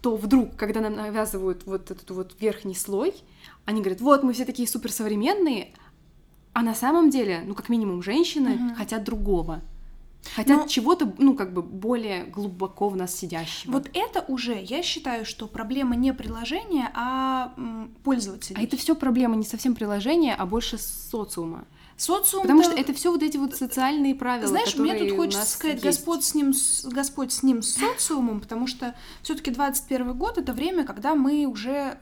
то вдруг, когда нам навязывают вот этот вот верхний слой, они говорят, вот мы все такие суперсовременные, а на самом деле, ну как минимум, женщины угу. хотят другого. Хотят Но... чего-то, ну, как бы более глубоко в нас сидящего. Вот это уже, я считаю, что проблема не приложения, а пользователей. А это все проблема не совсем приложения, а больше социума. Социум. Потому что это все вот эти вот социальные правила. Знаешь, мне тут хочется сказать, есть. Господь с ним, Господь с ним, с социумом, потому что все-таки 21 год это время, когда мы уже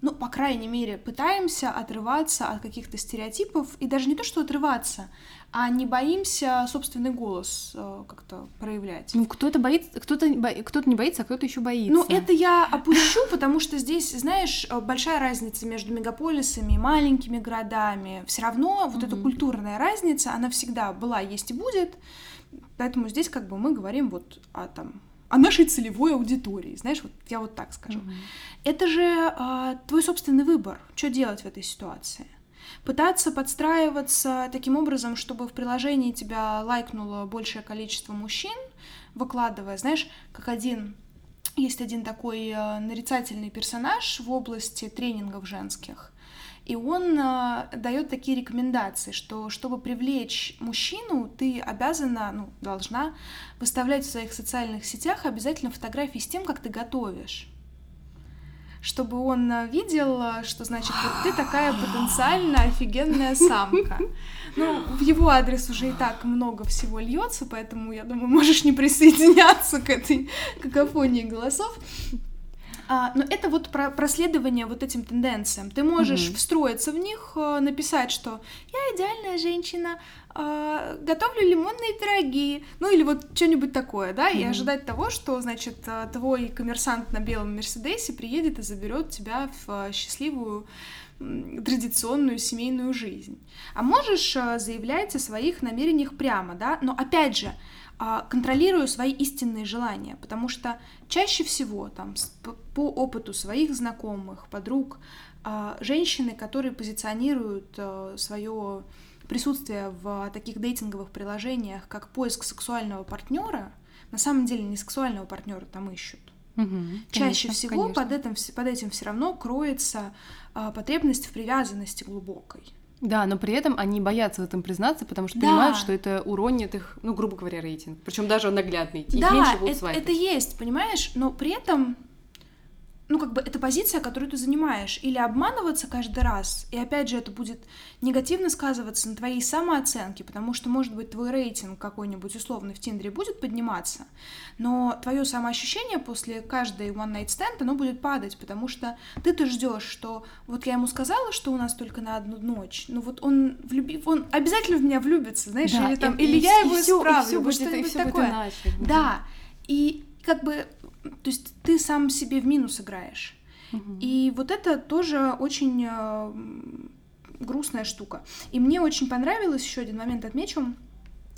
ну, по крайней мере, пытаемся отрываться от каких-то стереотипов, и даже не то, что отрываться, а не боимся собственный голос э, как-то проявлять. Ну, кто-то боится, кто-то, бо... кто-то не боится, а кто-то еще боится. Ну, это я опущу, потому что здесь, знаешь, э, большая разница между мегаполисами и маленькими городами. Все равно вот эта культурная разница, она всегда была, есть и будет. Поэтому здесь как бы мы говорим вот о там о нашей целевой аудитории, знаешь, вот я вот так скажу. Mm-hmm. Это же э, твой собственный выбор, что делать в этой ситуации. Пытаться подстраиваться таким образом, чтобы в приложении тебя лайкнуло большее количество мужчин, выкладывая, знаешь, как один есть один такой э, нарицательный персонаж в области тренингов женских, и он э, дает такие рекомендации, что чтобы привлечь мужчину, ты обязана, ну, должна выставлять в своих социальных сетях обязательно фотографии с тем, как ты готовишь чтобы он э, видел, э, что значит вот ты такая потенциально офигенная самка. Ну, в его адрес уже и так много всего льется, поэтому я думаю, можешь не присоединяться к этой какофонии голосов. А, но это вот про проследование вот этим тенденциям. Ты можешь mm-hmm. встроиться в них, э, написать, что я идеальная женщина, э, готовлю лимонные пироги, ну или вот что-нибудь такое, да, mm-hmm. и ожидать того, что, значит, э, твой коммерсант на белом Мерседесе приедет и заберет тебя в счастливую традиционную семейную жизнь. А можешь заявлять о своих намерениях прямо, да, но опять же, а, контролирую свои истинные желания, потому что чаще всего там по опыту своих знакомых, подруг, а, женщины, которые позиционируют а, свое присутствие в таких дейтинговых приложениях, как поиск сексуального партнера, на самом деле не сексуального партнера там ищут. Угу, Чаще конечно, всего конечно. Под, этим, под этим все равно кроется потребность в привязанности глубокой. Да, но при этом они боятся в этом признаться, потому что да. понимают, что это уронит их, ну, грубо говоря, рейтинг. Причем даже наглядный. Их да, меньше будут это, это есть, понимаешь? Но при этом ну, как бы это позиция, которую ты занимаешь, или обманываться каждый раз, и опять же это будет негативно сказываться на твоей самооценке, потому что, может быть, твой рейтинг какой-нибудь условный в Тиндере будет подниматься, но твое самоощущение после каждой one night stand, оно будет падать, потому что ты-то ждешь, что вот я ему сказала, что у нас только на одну ночь, ну вот он влюби... он обязательно в меня влюбится, знаешь, да, или там, и, или и, я и его всё, исправлю, и все будет, такое. Будет иначе. Да, и как бы то есть ты сам себе в минус играешь. Угу. И вот это тоже очень э, грустная штука. И мне очень понравилось, еще один момент отмечу,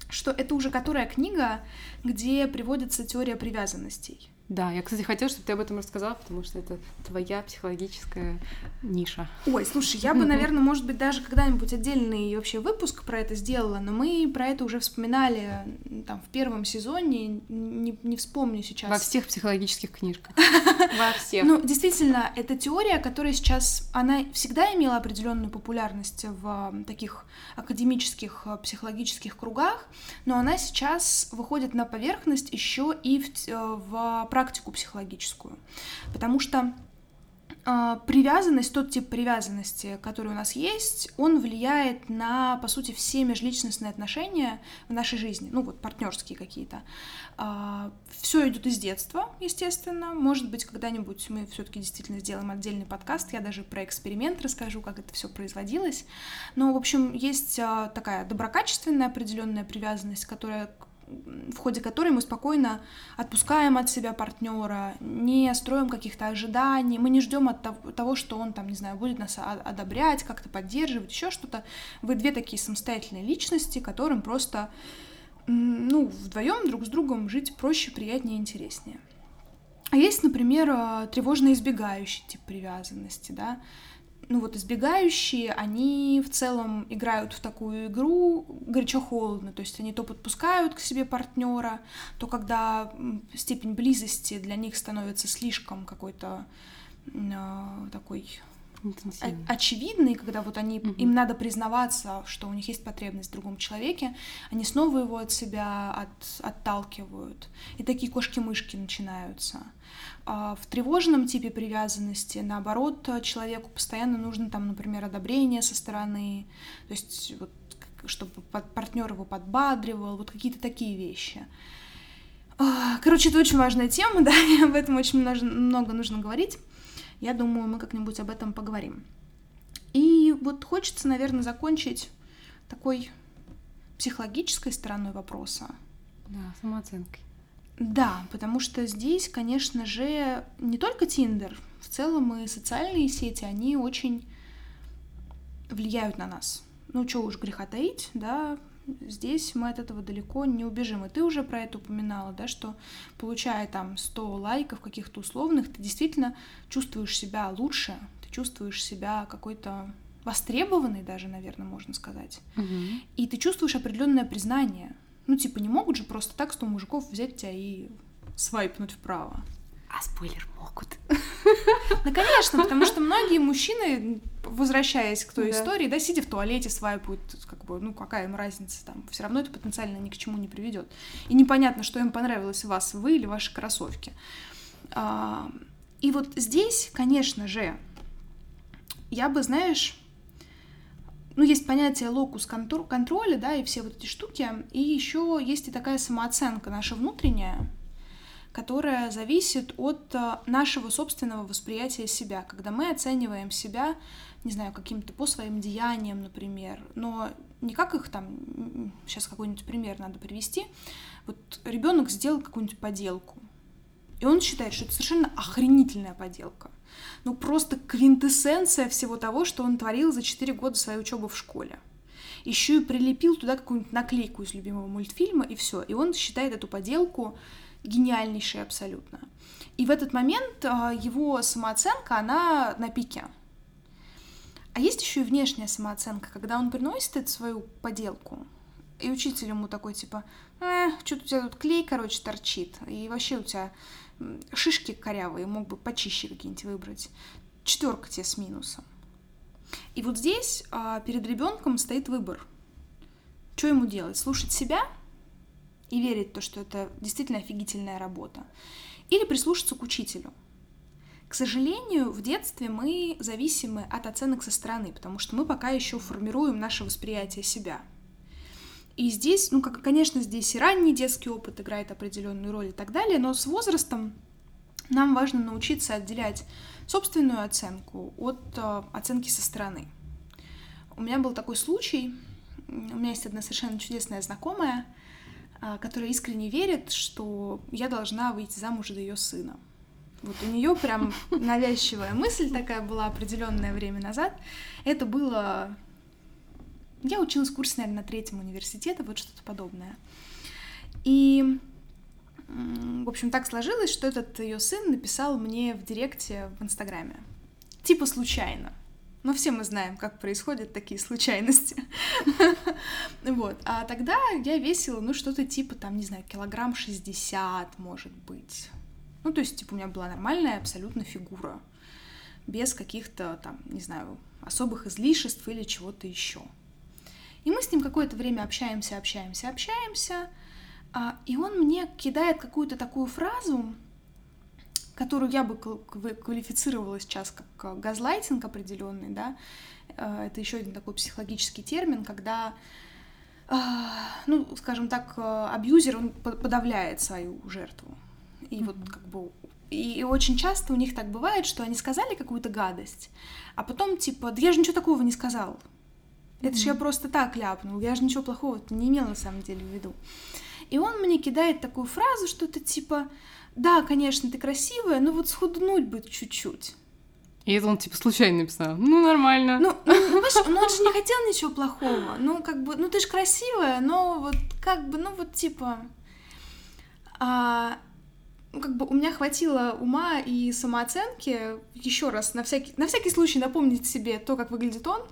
что это уже которая книга, где приводится теория привязанностей. Да, я, кстати, хотела, чтобы ты об этом рассказала, потому что это твоя психологическая ниша. Ой, слушай, я бы, наверное, может быть, даже когда-нибудь отдельный вообще выпуск про это сделала, но мы про это уже вспоминали там в первом сезоне, не, не вспомню сейчас. Во всех психологических книжках. Во всех. Ну, действительно, эта теория, которая сейчас, она всегда имела определенную популярность в таких академических э, психологических кругах, но она сейчас выходит на поверхность еще и в, э, в практику психологическую. Потому что а, привязанность, тот тип привязанности, который у нас есть, он влияет на, по сути, все межличностные отношения в нашей жизни, ну вот партнерские какие-то. А, все идет из детства, естественно. Может быть, когда-нибудь мы все-таки действительно сделаем отдельный подкаст. Я даже про эксперимент расскажу, как это все производилось. Но, в общем, есть а, такая доброкачественная определенная привязанность, которая в ходе которой мы спокойно отпускаем от себя партнера, не строим каких-то ожиданий, мы не ждем от того, что он там, не знаю, будет нас одобрять, как-то поддерживать, еще что-то. Вы две такие самостоятельные личности, которым просто, ну, вдвоем друг с другом жить проще, приятнее, интереснее. А есть, например, э, тревожно избегающий тип привязанности, да, ну вот избегающие, они в целом играют в такую игру горячо-холодно, то есть они то подпускают к себе партнера, то когда степень близости для них становится слишком какой-то э, такой очевидный, когда вот они, угу. им надо признаваться, что у них есть потребность в другом человеке, они снова его от себя от, отталкивают. И такие кошки-мышки начинаются. А в тревожном типе привязанности, наоборот, человеку постоянно нужно там, например, одобрение со стороны, то есть вот, чтобы партнер его подбадривал, вот какие-то такие вещи. А, короче, это очень важная тема, да, и об этом очень много нужно говорить. Я думаю, мы как-нибудь об этом поговорим. И вот хочется, наверное, закончить такой психологической стороной вопроса. Да, самооценкой. Да, потому что здесь, конечно же, не только Тиндер, в целом и социальные сети, они очень влияют на нас. Ну, что уж греха таить, да, здесь мы от этого далеко не убежим. И ты уже про это упоминала, да, что получая там 100 лайков каких-то условных, ты действительно чувствуешь себя лучше, ты чувствуешь себя какой-то востребованный даже, наверное, можно сказать. Угу. И ты чувствуешь определенное признание. Ну, типа, не могут же просто так 100 мужиков взять тебя и свайпнуть вправо. А спойлер могут. Ну, конечно, потому что многие мужчины, возвращаясь к той да. истории, да, сидя в туалете, свайпают, как бы, ну, какая им разница там, все равно это потенциально ни к чему не приведет. И непонятно, что им понравилось вас, вы или ваши кроссовки. А, и вот здесь, конечно же, я бы, знаешь, ну, есть понятие локус контроля, да, и все вот эти штуки, и еще есть и такая самооценка наша внутренняя, которая зависит от э, нашего собственного восприятия себя, когда мы оцениваем себя, не знаю, каким-то по своим деяниям, например, но не как их там, сейчас какой-нибудь пример надо привести, вот ребенок сделал какую-нибудь поделку, и он считает, что это совершенно охренительная поделка ну просто квинтэссенция всего того, что он творил за 4 года своей учебы в школе. Еще и прилепил туда какую-нибудь наклейку из любимого мультфильма, и все. И он считает эту поделку гениальнейшей абсолютно. И в этот момент а, его самооценка, она на пике. А есть еще и внешняя самооценка, когда он приносит эту свою поделку, и учитель ему такой, типа, э, что-то у тебя тут клей, короче, торчит, и вообще у тебя шишки корявые, мог бы почище какие-нибудь выбрать. Четверка тебе с минусом. И вот здесь а, перед ребенком стоит выбор. Что ему делать? Слушать себя и верить в то, что это действительно офигительная работа? Или прислушаться к учителю? К сожалению, в детстве мы зависимы от оценок со стороны, потому что мы пока еще формируем наше восприятие себя – и здесь, ну, как, конечно, здесь и ранний детский опыт играет определенную роль и так далее, но с возрастом нам важно научиться отделять собственную оценку от э, оценки со стороны. У меня был такой случай, у меня есть одна совершенно чудесная знакомая, которая искренне верит, что я должна выйти замуж за ее сына. Вот у нее прям навязчивая мысль такая была определенное время назад. Это было я училась в курсе, наверное, на третьем университете, вот что-то подобное. И, в общем, так сложилось, что этот ее сын написал мне в директе в Инстаграме. Типа случайно. Но все мы знаем, как происходят такие случайности. Вот. А тогда я весила, ну, что-то типа, там, не знаю, килограмм 60, может быть. Ну, то есть, типа, у меня была нормальная абсолютно фигура. Без каких-то, там, не знаю, особых излишеств или чего-то еще. И мы с ним какое-то время общаемся, общаемся, общаемся. А, и он мне кидает какую-то такую фразу, которую я бы квалифицировала сейчас как газлайтинг определенный, да, э, это еще один такой психологический термин, когда, э, ну, скажем так, э, абьюзер, он подавляет свою жертву. И вот как бы и очень часто у них так бывает, что они сказали какую-то гадость, а потом типа, да я же ничего такого не сказал. Это mm-hmm. же я просто так ляпнул, я же ничего плохого не имела на самом деле в виду. И он мне кидает такую фразу, что-то типа, да, конечно, ты красивая, но вот схуднуть бы чуть-чуть. И это он, типа, случайно написал. Ну, нормально. Ну, ну, понимаешь, ну, он же не хотел ничего плохого. Ну, как бы, ну, ты же красивая, но вот, как бы, ну, вот, типа... А, ну, как бы у меня хватило ума и самооценки еще раз на всякий, на всякий случай напомнить себе то, как выглядит он,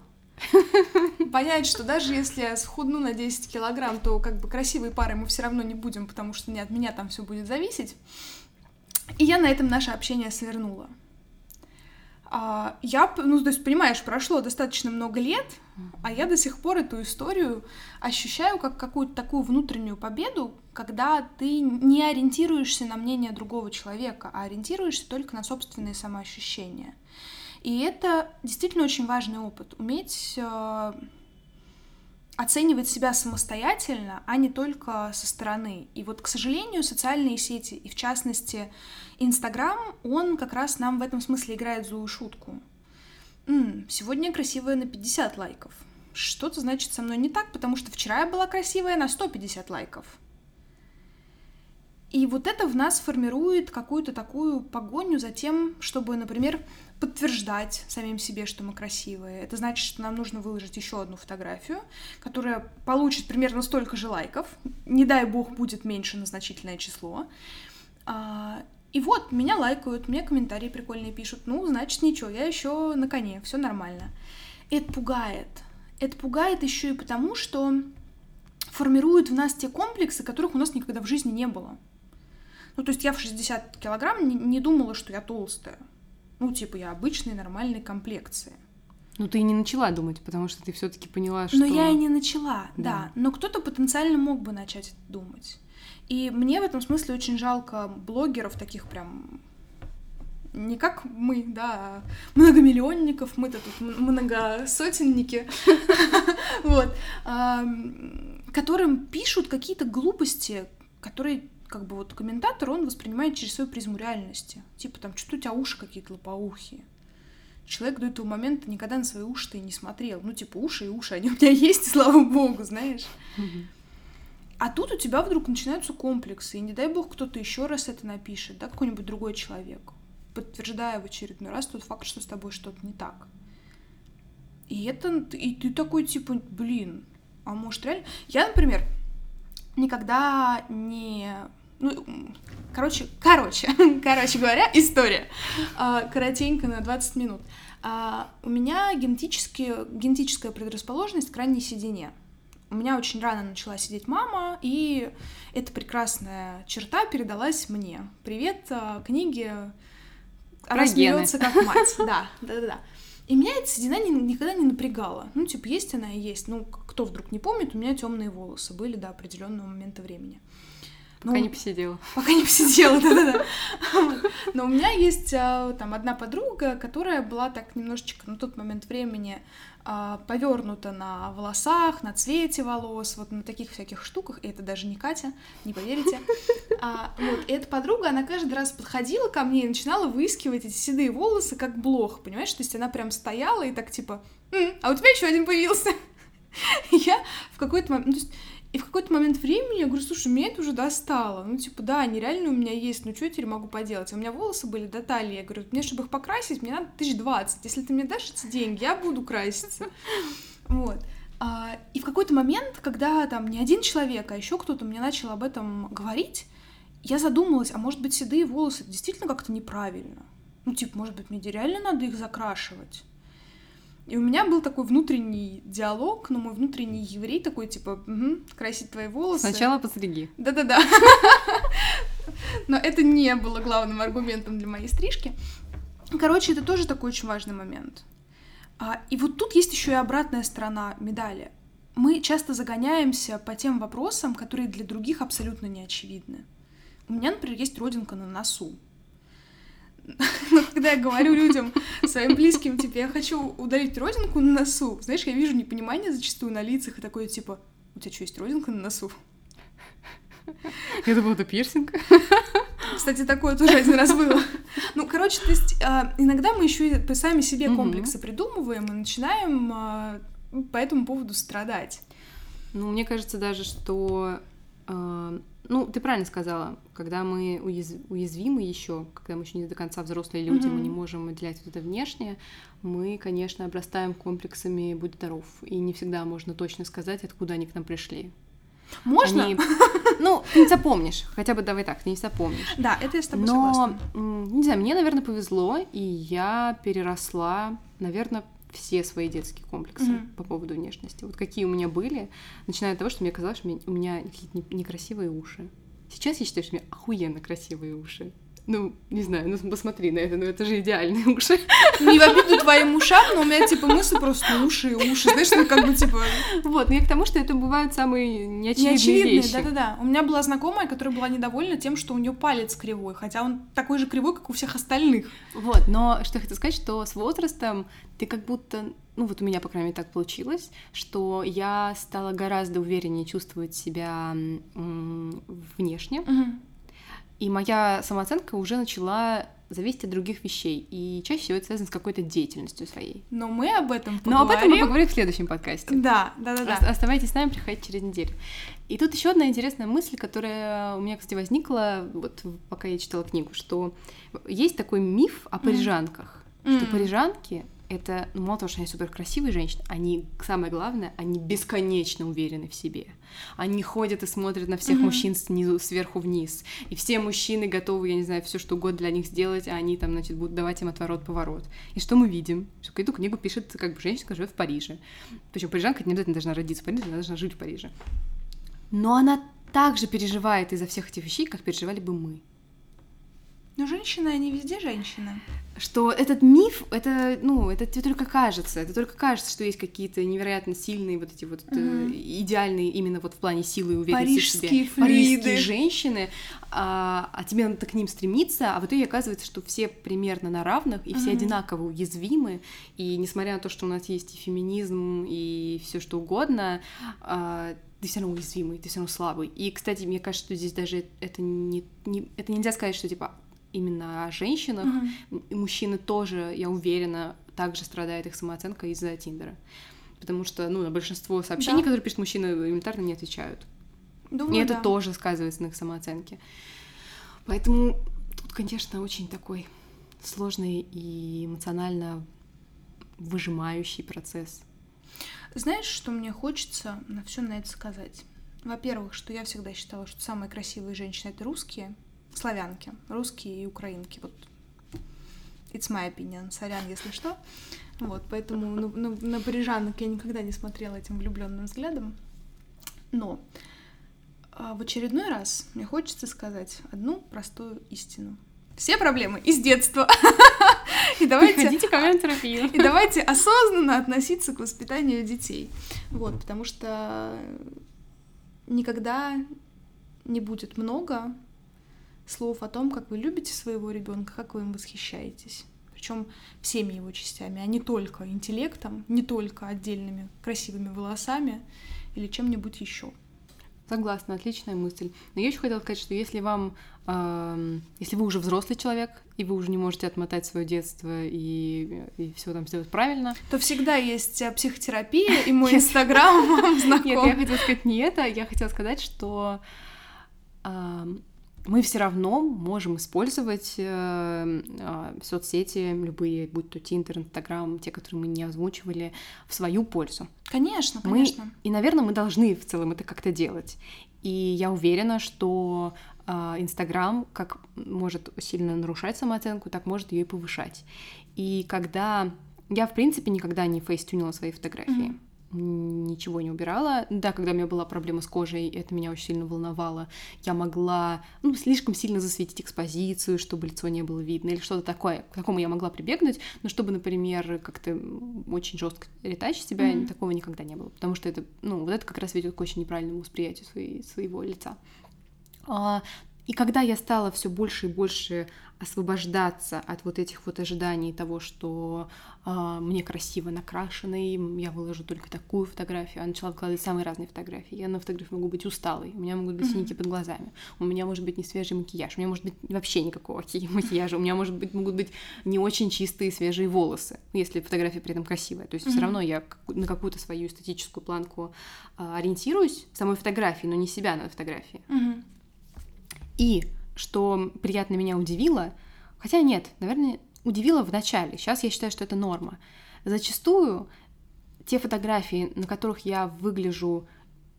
понять, что даже если я схудну на 10 килограмм, то как бы красивой парой мы все равно не будем, потому что не от меня там все будет зависеть. И я на этом наше общение свернула. А, я, ну, то есть, понимаешь, прошло достаточно много лет, а я до сих пор эту историю ощущаю как какую-то такую внутреннюю победу, когда ты не ориентируешься на мнение другого человека, а ориентируешься только на собственные самоощущения. И это действительно очень важный опыт. Уметь э, оценивать себя самостоятельно, а не только со стороны. И вот, к сожалению, социальные сети, и в частности Инстаграм, он как раз нам в этом смысле играет злую шутку. М-м, сегодня красивая на 50 лайков. Что-то значит со мной не так, потому что вчера я была красивая на 150 лайков. И вот это в нас формирует какую-то такую погоню за тем, чтобы, например, подтверждать самим себе, что мы красивые. Это значит, что нам нужно выложить еще одну фотографию, которая получит примерно столько же лайков. Не дай бог будет меньше на значительное число. А, и вот, меня лайкают, мне комментарии прикольные пишут. Ну, значит, ничего, я еще на коне, все нормально. Это пугает. Это пугает еще и потому, что формирует в нас те комплексы, которых у нас никогда в жизни не было. Ну, то есть я в 60 килограмм не, не думала, что я толстая. Ну, типа, я обычной нормальной комплекции. Ну, ты и не начала думать, потому что ты все-таки поняла, что... Но я и не начала, да. да. Но кто-то потенциально мог бы начать думать. И мне в этом смысле очень жалко блогеров таких прям не как мы, да, а многомиллионников, мы-то тут многосотенники, вот, которым пишут какие-то глупости, которые как бы вот комментатор, он воспринимает через свою призму реальности. Типа там, что у тебя уши какие-то лопоухие. Человек до этого момента никогда на свои уши-то и не смотрел. Ну, типа, уши и уши, они у меня есть, слава богу, знаешь. А тут у тебя вдруг начинаются комплексы, и не дай бог кто-то еще раз это напишет, да, какой-нибудь другой человек, подтверждая в очередной раз тот факт, что с тобой что-то не так. И это, и ты такой, типа, блин, а может реально... Я, например, никогда не ну, короче, короче, короче говоря, история. А, коротенько на 20 минут. А, у меня генетическая предрасположенность к ранней седине. У меня очень рано начала сидеть мама, и эта прекрасная черта передалась мне. Привет, а, книги. Она смеется как мать. Да, да, да, да. И меня эта седина ни, никогда не напрягала. Ну, типа, есть она и есть. Ну, кто вдруг не помнит, у меня темные волосы были до определенного момента времени. Пока ну, не посидела. Пока не посидела, да-да-да. Но у меня есть а, там одна подруга, которая была так немножечко на тот момент времени а, повернута на волосах, на цвете волос, вот на таких всяких штуках. И это даже не Катя, не поверите. А, вот, и эта подруга, она каждый раз подходила ко мне и начинала выискивать эти седые волосы как блох, понимаешь? То есть она прям стояла и так типа, М, а у тебя еще один появился. Я в какой-то момент... Ну, и в какой-то момент времени я говорю, слушай, меня это уже достало. Ну, типа, да, они реально у меня есть, ну, что я теперь могу поделать? А у меня волосы были до талии. Я говорю, мне, чтобы их покрасить, мне надо тысяч двадцать. Если ты мне дашь эти деньги, я буду краситься. Вот. А, и в какой-то момент, когда там не один человек, а еще кто-то мне начал об этом говорить, я задумалась, а может быть, седые волосы действительно как-то неправильно? Ну, типа, может быть, мне реально надо их закрашивать? И у меня был такой внутренний диалог, но мой внутренний еврей такой, типа, угу, красить твои волосы. Сначала постриги. Да-да-да. Но это не было главным аргументом для моей стрижки. Короче, это тоже такой очень важный момент. А, и вот тут есть еще и обратная сторона медали. Мы часто загоняемся по тем вопросам, которые для других абсолютно не очевидны. У меня, например, есть родинка на носу. Но когда я говорю людям, своим близким, типа, я хочу удалить родинку на носу, знаешь, я вижу непонимание зачастую на лицах и такое, типа, у тебя что, есть родинка на носу? Я думала, это пирсинг. Кстати, такое тоже один раз было. Ну, короче, то есть а, иногда мы еще и сами себе комплексы придумываем и начинаем а, по этому поводу страдать. Ну, мне кажется даже, что а, ну, ты правильно сказала, когда мы уяз... уязвимы еще, когда мы еще не до конца взрослые люди, mm-hmm. мы не можем отделять вот это внешнее, мы, конечно, обрастаем комплексами «будь здоров», и не всегда можно точно сказать, откуда они к нам пришли. Можно? Они... Ну, ты не запомнишь. Хотя бы давай так, ты не запомнишь. Да, это я с тобой Но, согласна. не знаю, мне, наверное, повезло, и я переросла, наверное, все свои детские комплексы mm-hmm. по поводу внешности. Вот какие у меня были, начиная от того, что мне казалось, что у меня какие-то некрасивые уши. Сейчас я считаю, что у меня охуенно красивые уши. Ну, не знаю, ну посмотри на это, ну это же идеальные уши. Не в обиду твоим ушам, но у меня типа мысли просто уши уши, знаешь, ну как бы типа... Вот, но я к тому, что это бывают самые неочевидные, неочевидные вещи. да-да-да. У меня была знакомая, которая была недовольна тем, что у нее палец кривой, хотя он такой же кривой, как у всех остальных. Вот, но что я хотела сказать, что с возрастом ты как будто ну вот у меня, по крайней мере, так получилось, что я стала гораздо увереннее чувствовать себя внешне, угу. И моя самооценка уже начала зависеть от других вещей. И чаще всего это связано с какой-то деятельностью своей. Но мы об этом поговорим. Но об этом мы поговорим в следующем подкасте. Да, да, да, да. Оставайтесь с нами, приходите через неделю. И тут еще одна интересная мысль, которая у меня, кстати, возникла, вот пока я читала книгу, что есть такой миф о парижанках, mm. что парижанки это, ну, мало того, что они супер красивые женщины, они, самое главное, они бесконечно уверены в себе. Они ходят и смотрят на всех mm-hmm. мужчин снизу, сверху вниз. И все мужчины готовы, я не знаю, все что угодно для них сделать, а они там, значит, будут давать им отворот-поворот. И что мы видим? Что эту книгу пишет как бы женщина, которая живет в Париже. Причем парижанка не обязательно должна родиться в Париже, она должна жить в Париже. Но она также переживает из-за всех этих вещей, как переживали бы мы. Но женщины, они везде женщины что этот миф, это, ну, это тебе только кажется, это только кажется, что есть какие-то невероятно сильные вот эти вот э, идеальные именно вот в плане силы и уверенности Парижские в себе флюиды. парижские женщины, а, а тебе надо к ним стремиться, а в итоге оказывается, что все примерно на равных и mm-hmm. все одинаково уязвимы, и несмотря на то, что у нас есть и феминизм и все что угодно, а, ты все равно уязвимый, ты все равно слабый. И, кстати, мне кажется, что здесь даже это не, не это нельзя сказать, что типа именно о женщинах. Mm-hmm. И мужчины тоже, я уверена, также страдает их самооценка из-за Тиндера. Потому что, ну, на большинство сообщений, да. которые пишут мужчины, элементарно не отвечают. Думаю, и это да. тоже сказывается на их самооценке. Поэтому тут, конечно, очень такой сложный и эмоционально выжимающий процесс. Знаешь, что мне хочется на все на это сказать? Во-первых, что я всегда считала, что самые красивые женщины это русские, славянки, русские и украинки. Вот it's my opinion, сорян, если что. Вот, поэтому на, на, на парижанок я никогда не смотрела этим влюбленным взглядом. Но а в очередной раз мне хочется сказать одну простую истину. Все проблемы из детства. И давайте... Приходите ко мне терапию. И давайте осознанно относиться к воспитанию детей. Вот, потому что никогда не будет много слов о том, как вы любите своего ребенка, как вы им восхищаетесь. Причем всеми его частями, а не только интеллектом, не только отдельными красивыми волосами или чем-нибудь еще. Согласна, отличная мысль. Но я еще хотела сказать, что если вам, э, если вы уже взрослый человек, и вы уже не можете отмотать свое детство и, и все там сделать правильно, то всегда есть э, психотерапия, и мой инстаграм вам знаком. Нет, я хотела сказать не это, я хотела сказать, что мы все равно можем использовать э, э, соцсети любые, будь то Тинтер, Инстаграм, те, которые мы не озвучивали, в свою пользу. Конечно, конечно. Мы, и, наверное, мы должны в целом это как-то делать. И я уверена, что э, Инстаграм как может сильно нарушать самооценку, так может ее и повышать. И когда Я, в принципе, никогда не фейстюнила свои фотографии. Mm-hmm ничего не убирала. Да, когда у меня была проблема с кожей, это меня очень сильно волновало. Я могла ну, слишком сильно засветить экспозицию, чтобы лицо не было видно, или что-то такое. К такому я могла прибегнуть, но чтобы, например, как-то очень жестко ретачить себя, mm-hmm. такого никогда не было. Потому что это, ну, вот это как раз ведет к очень неправильному восприятию своей, своего лица. А, и когда я стала все больше и больше освобождаться от вот этих вот ожиданий того, что э, мне красиво накрашенный, я выложу только такую фотографию, я начала выкладывать самые разные фотографии. Я на фотографии могу быть усталой, у меня могут быть синяки под глазами, у меня может быть не свежий макияж, у меня может быть вообще никакого макияжа, у меня может быть могут быть не очень чистые свежие волосы, если фотография при этом красивая. То есть mm-hmm. все равно я на какую-то свою эстетическую планку э, ориентируюсь в самой фотографии, но не себя на фотографии. Mm-hmm. И что приятно меня удивило, хотя нет, наверное, удивило в начале. Сейчас я считаю, что это норма. Зачастую те фотографии, на которых я выгляжу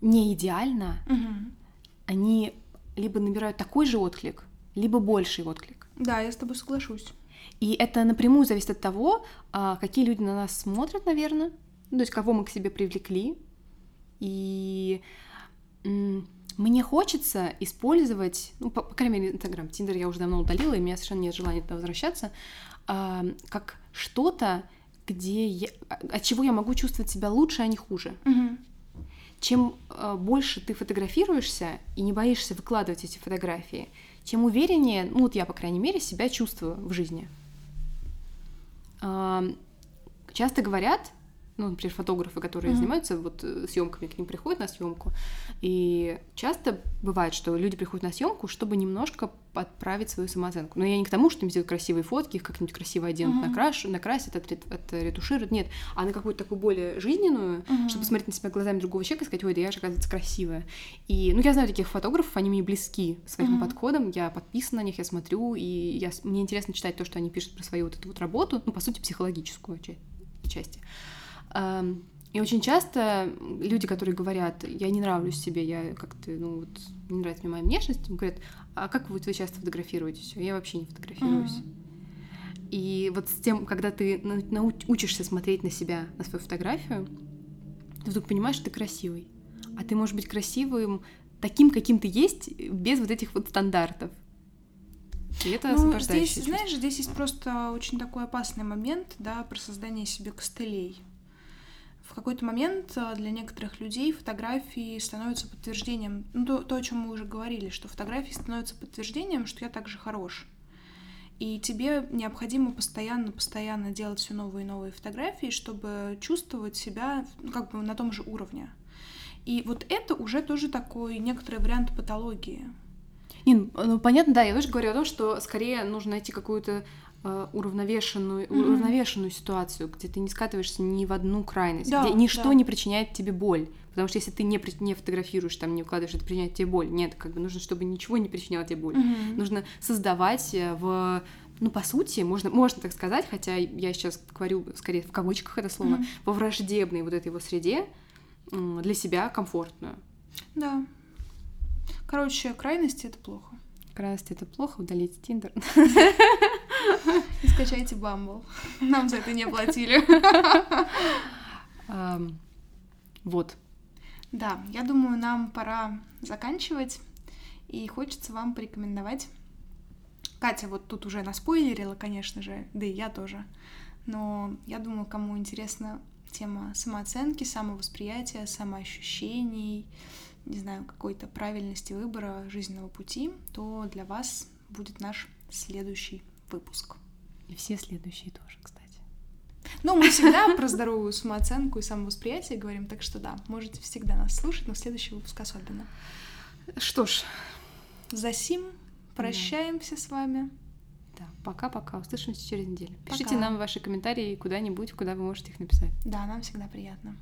не идеально, угу. они либо набирают такой же отклик, либо больший отклик. Да, я с тобой соглашусь. И это напрямую зависит от того, а, какие люди на нас смотрят, наверное, то есть кого мы к себе привлекли. И мне хочется использовать, ну, по, по крайней мере, Инстаграм, Тиндер я уже давно удалила, и у меня совершенно нет желания туда возвращаться, э, как что-то, где я, от чего я могу чувствовать себя лучше, а не хуже. Угу. Чем э, больше ты фотографируешься и не боишься выкладывать эти фотографии, чем увереннее, ну вот я, по крайней мере, себя чувствую в жизни. Э, часто говорят, ну, например, фотографы, которые mm-hmm. занимаются вот э, съемками, к ним приходят на съемку. И часто бывает, что люди приходят на съемку, чтобы немножко подправить свою самооценку. Но я не к тому, что им сделают красивые фотки, их как-нибудь красиво оденут, mm-hmm. накраш, накрасят, отретушируют. Нет, а на какую-то такую более жизненную, mm-hmm. чтобы смотреть на себя глазами другого человека и сказать, ой, да я же, оказывается, красивая. И, ну, я знаю таких фотографов, они мне близки своим mm-hmm. подходом, я подписана на них, я смотрю, и я, мне интересно читать то, что они пишут про свою вот эту вот работу, ну, по сути, психологическую часть. И очень часто люди, которые говорят, я не нравлюсь себе, я как-то, ну вот, не нравится мне моя внешность, говорят, а как вы, вы часто фотографируетесь? Я вообще не фотографируюсь. Mm-hmm. И вот с тем, когда ты научишься смотреть на себя, на свою фотографию, ты вдруг понимаешь, что ты красивый. А ты можешь быть красивым таким, каким ты есть, без вот этих вот стандартов. И это ну, здесь, знаешь, здесь есть просто очень такой опасный момент, да, про создание себе костылей в какой-то момент э, для некоторых людей фотографии становятся подтверждением, ну, то, то, о чем мы уже говорили, что фотографии становятся подтверждением, что я также хорош. И тебе необходимо постоянно, постоянно делать все новые и новые фотографии, чтобы чувствовать себя ну, как бы на том же уровне. И вот это уже тоже такой некоторый вариант патологии. Не, ну, понятно, да, я тоже говорю о том, что скорее нужно найти какую-то уравновешенную, mm-hmm. уравновешенную ситуацию, где ты не скатываешься ни в одну крайность, да, где ничто да. не причиняет тебе боль. Потому что если ты не, не фотографируешь, там не укладываешь, это причиняет тебе боль. Нет, как бы нужно, чтобы ничего не причиняло тебе боль. Mm-hmm. Нужно создавать э, в ну, по сути, можно, можно так сказать, хотя я сейчас говорю скорее в кавычках это слово, mm-hmm. во враждебной вот этой его среде для себя комфортную. Да. Короче, крайности — это плохо. Крайности — это плохо, удалить Тиндер. И скачайте Бамбл. Нам за это не платили. Вот. Да, я думаю, нам пора заканчивать. И хочется вам порекомендовать. Катя вот тут уже наспойлерила, конечно же, да и я тоже. Но я думаю, кому интересна тема самооценки, самовосприятия, самоощущений, не знаю, какой-то правильности выбора жизненного пути, то для вас будет наш следующий выпуск. И все следующие тоже, кстати. Ну, мы всегда про здоровую самооценку и самовосприятие говорим, так что да, можете всегда нас слушать, но следующий выпуск особенно. Что ж, за сим прощаемся да. с вами. Да, пока-пока. Услышимся через неделю. Пока. Пишите нам ваши комментарии куда-нибудь, куда вы можете их написать. Да, нам всегда приятно.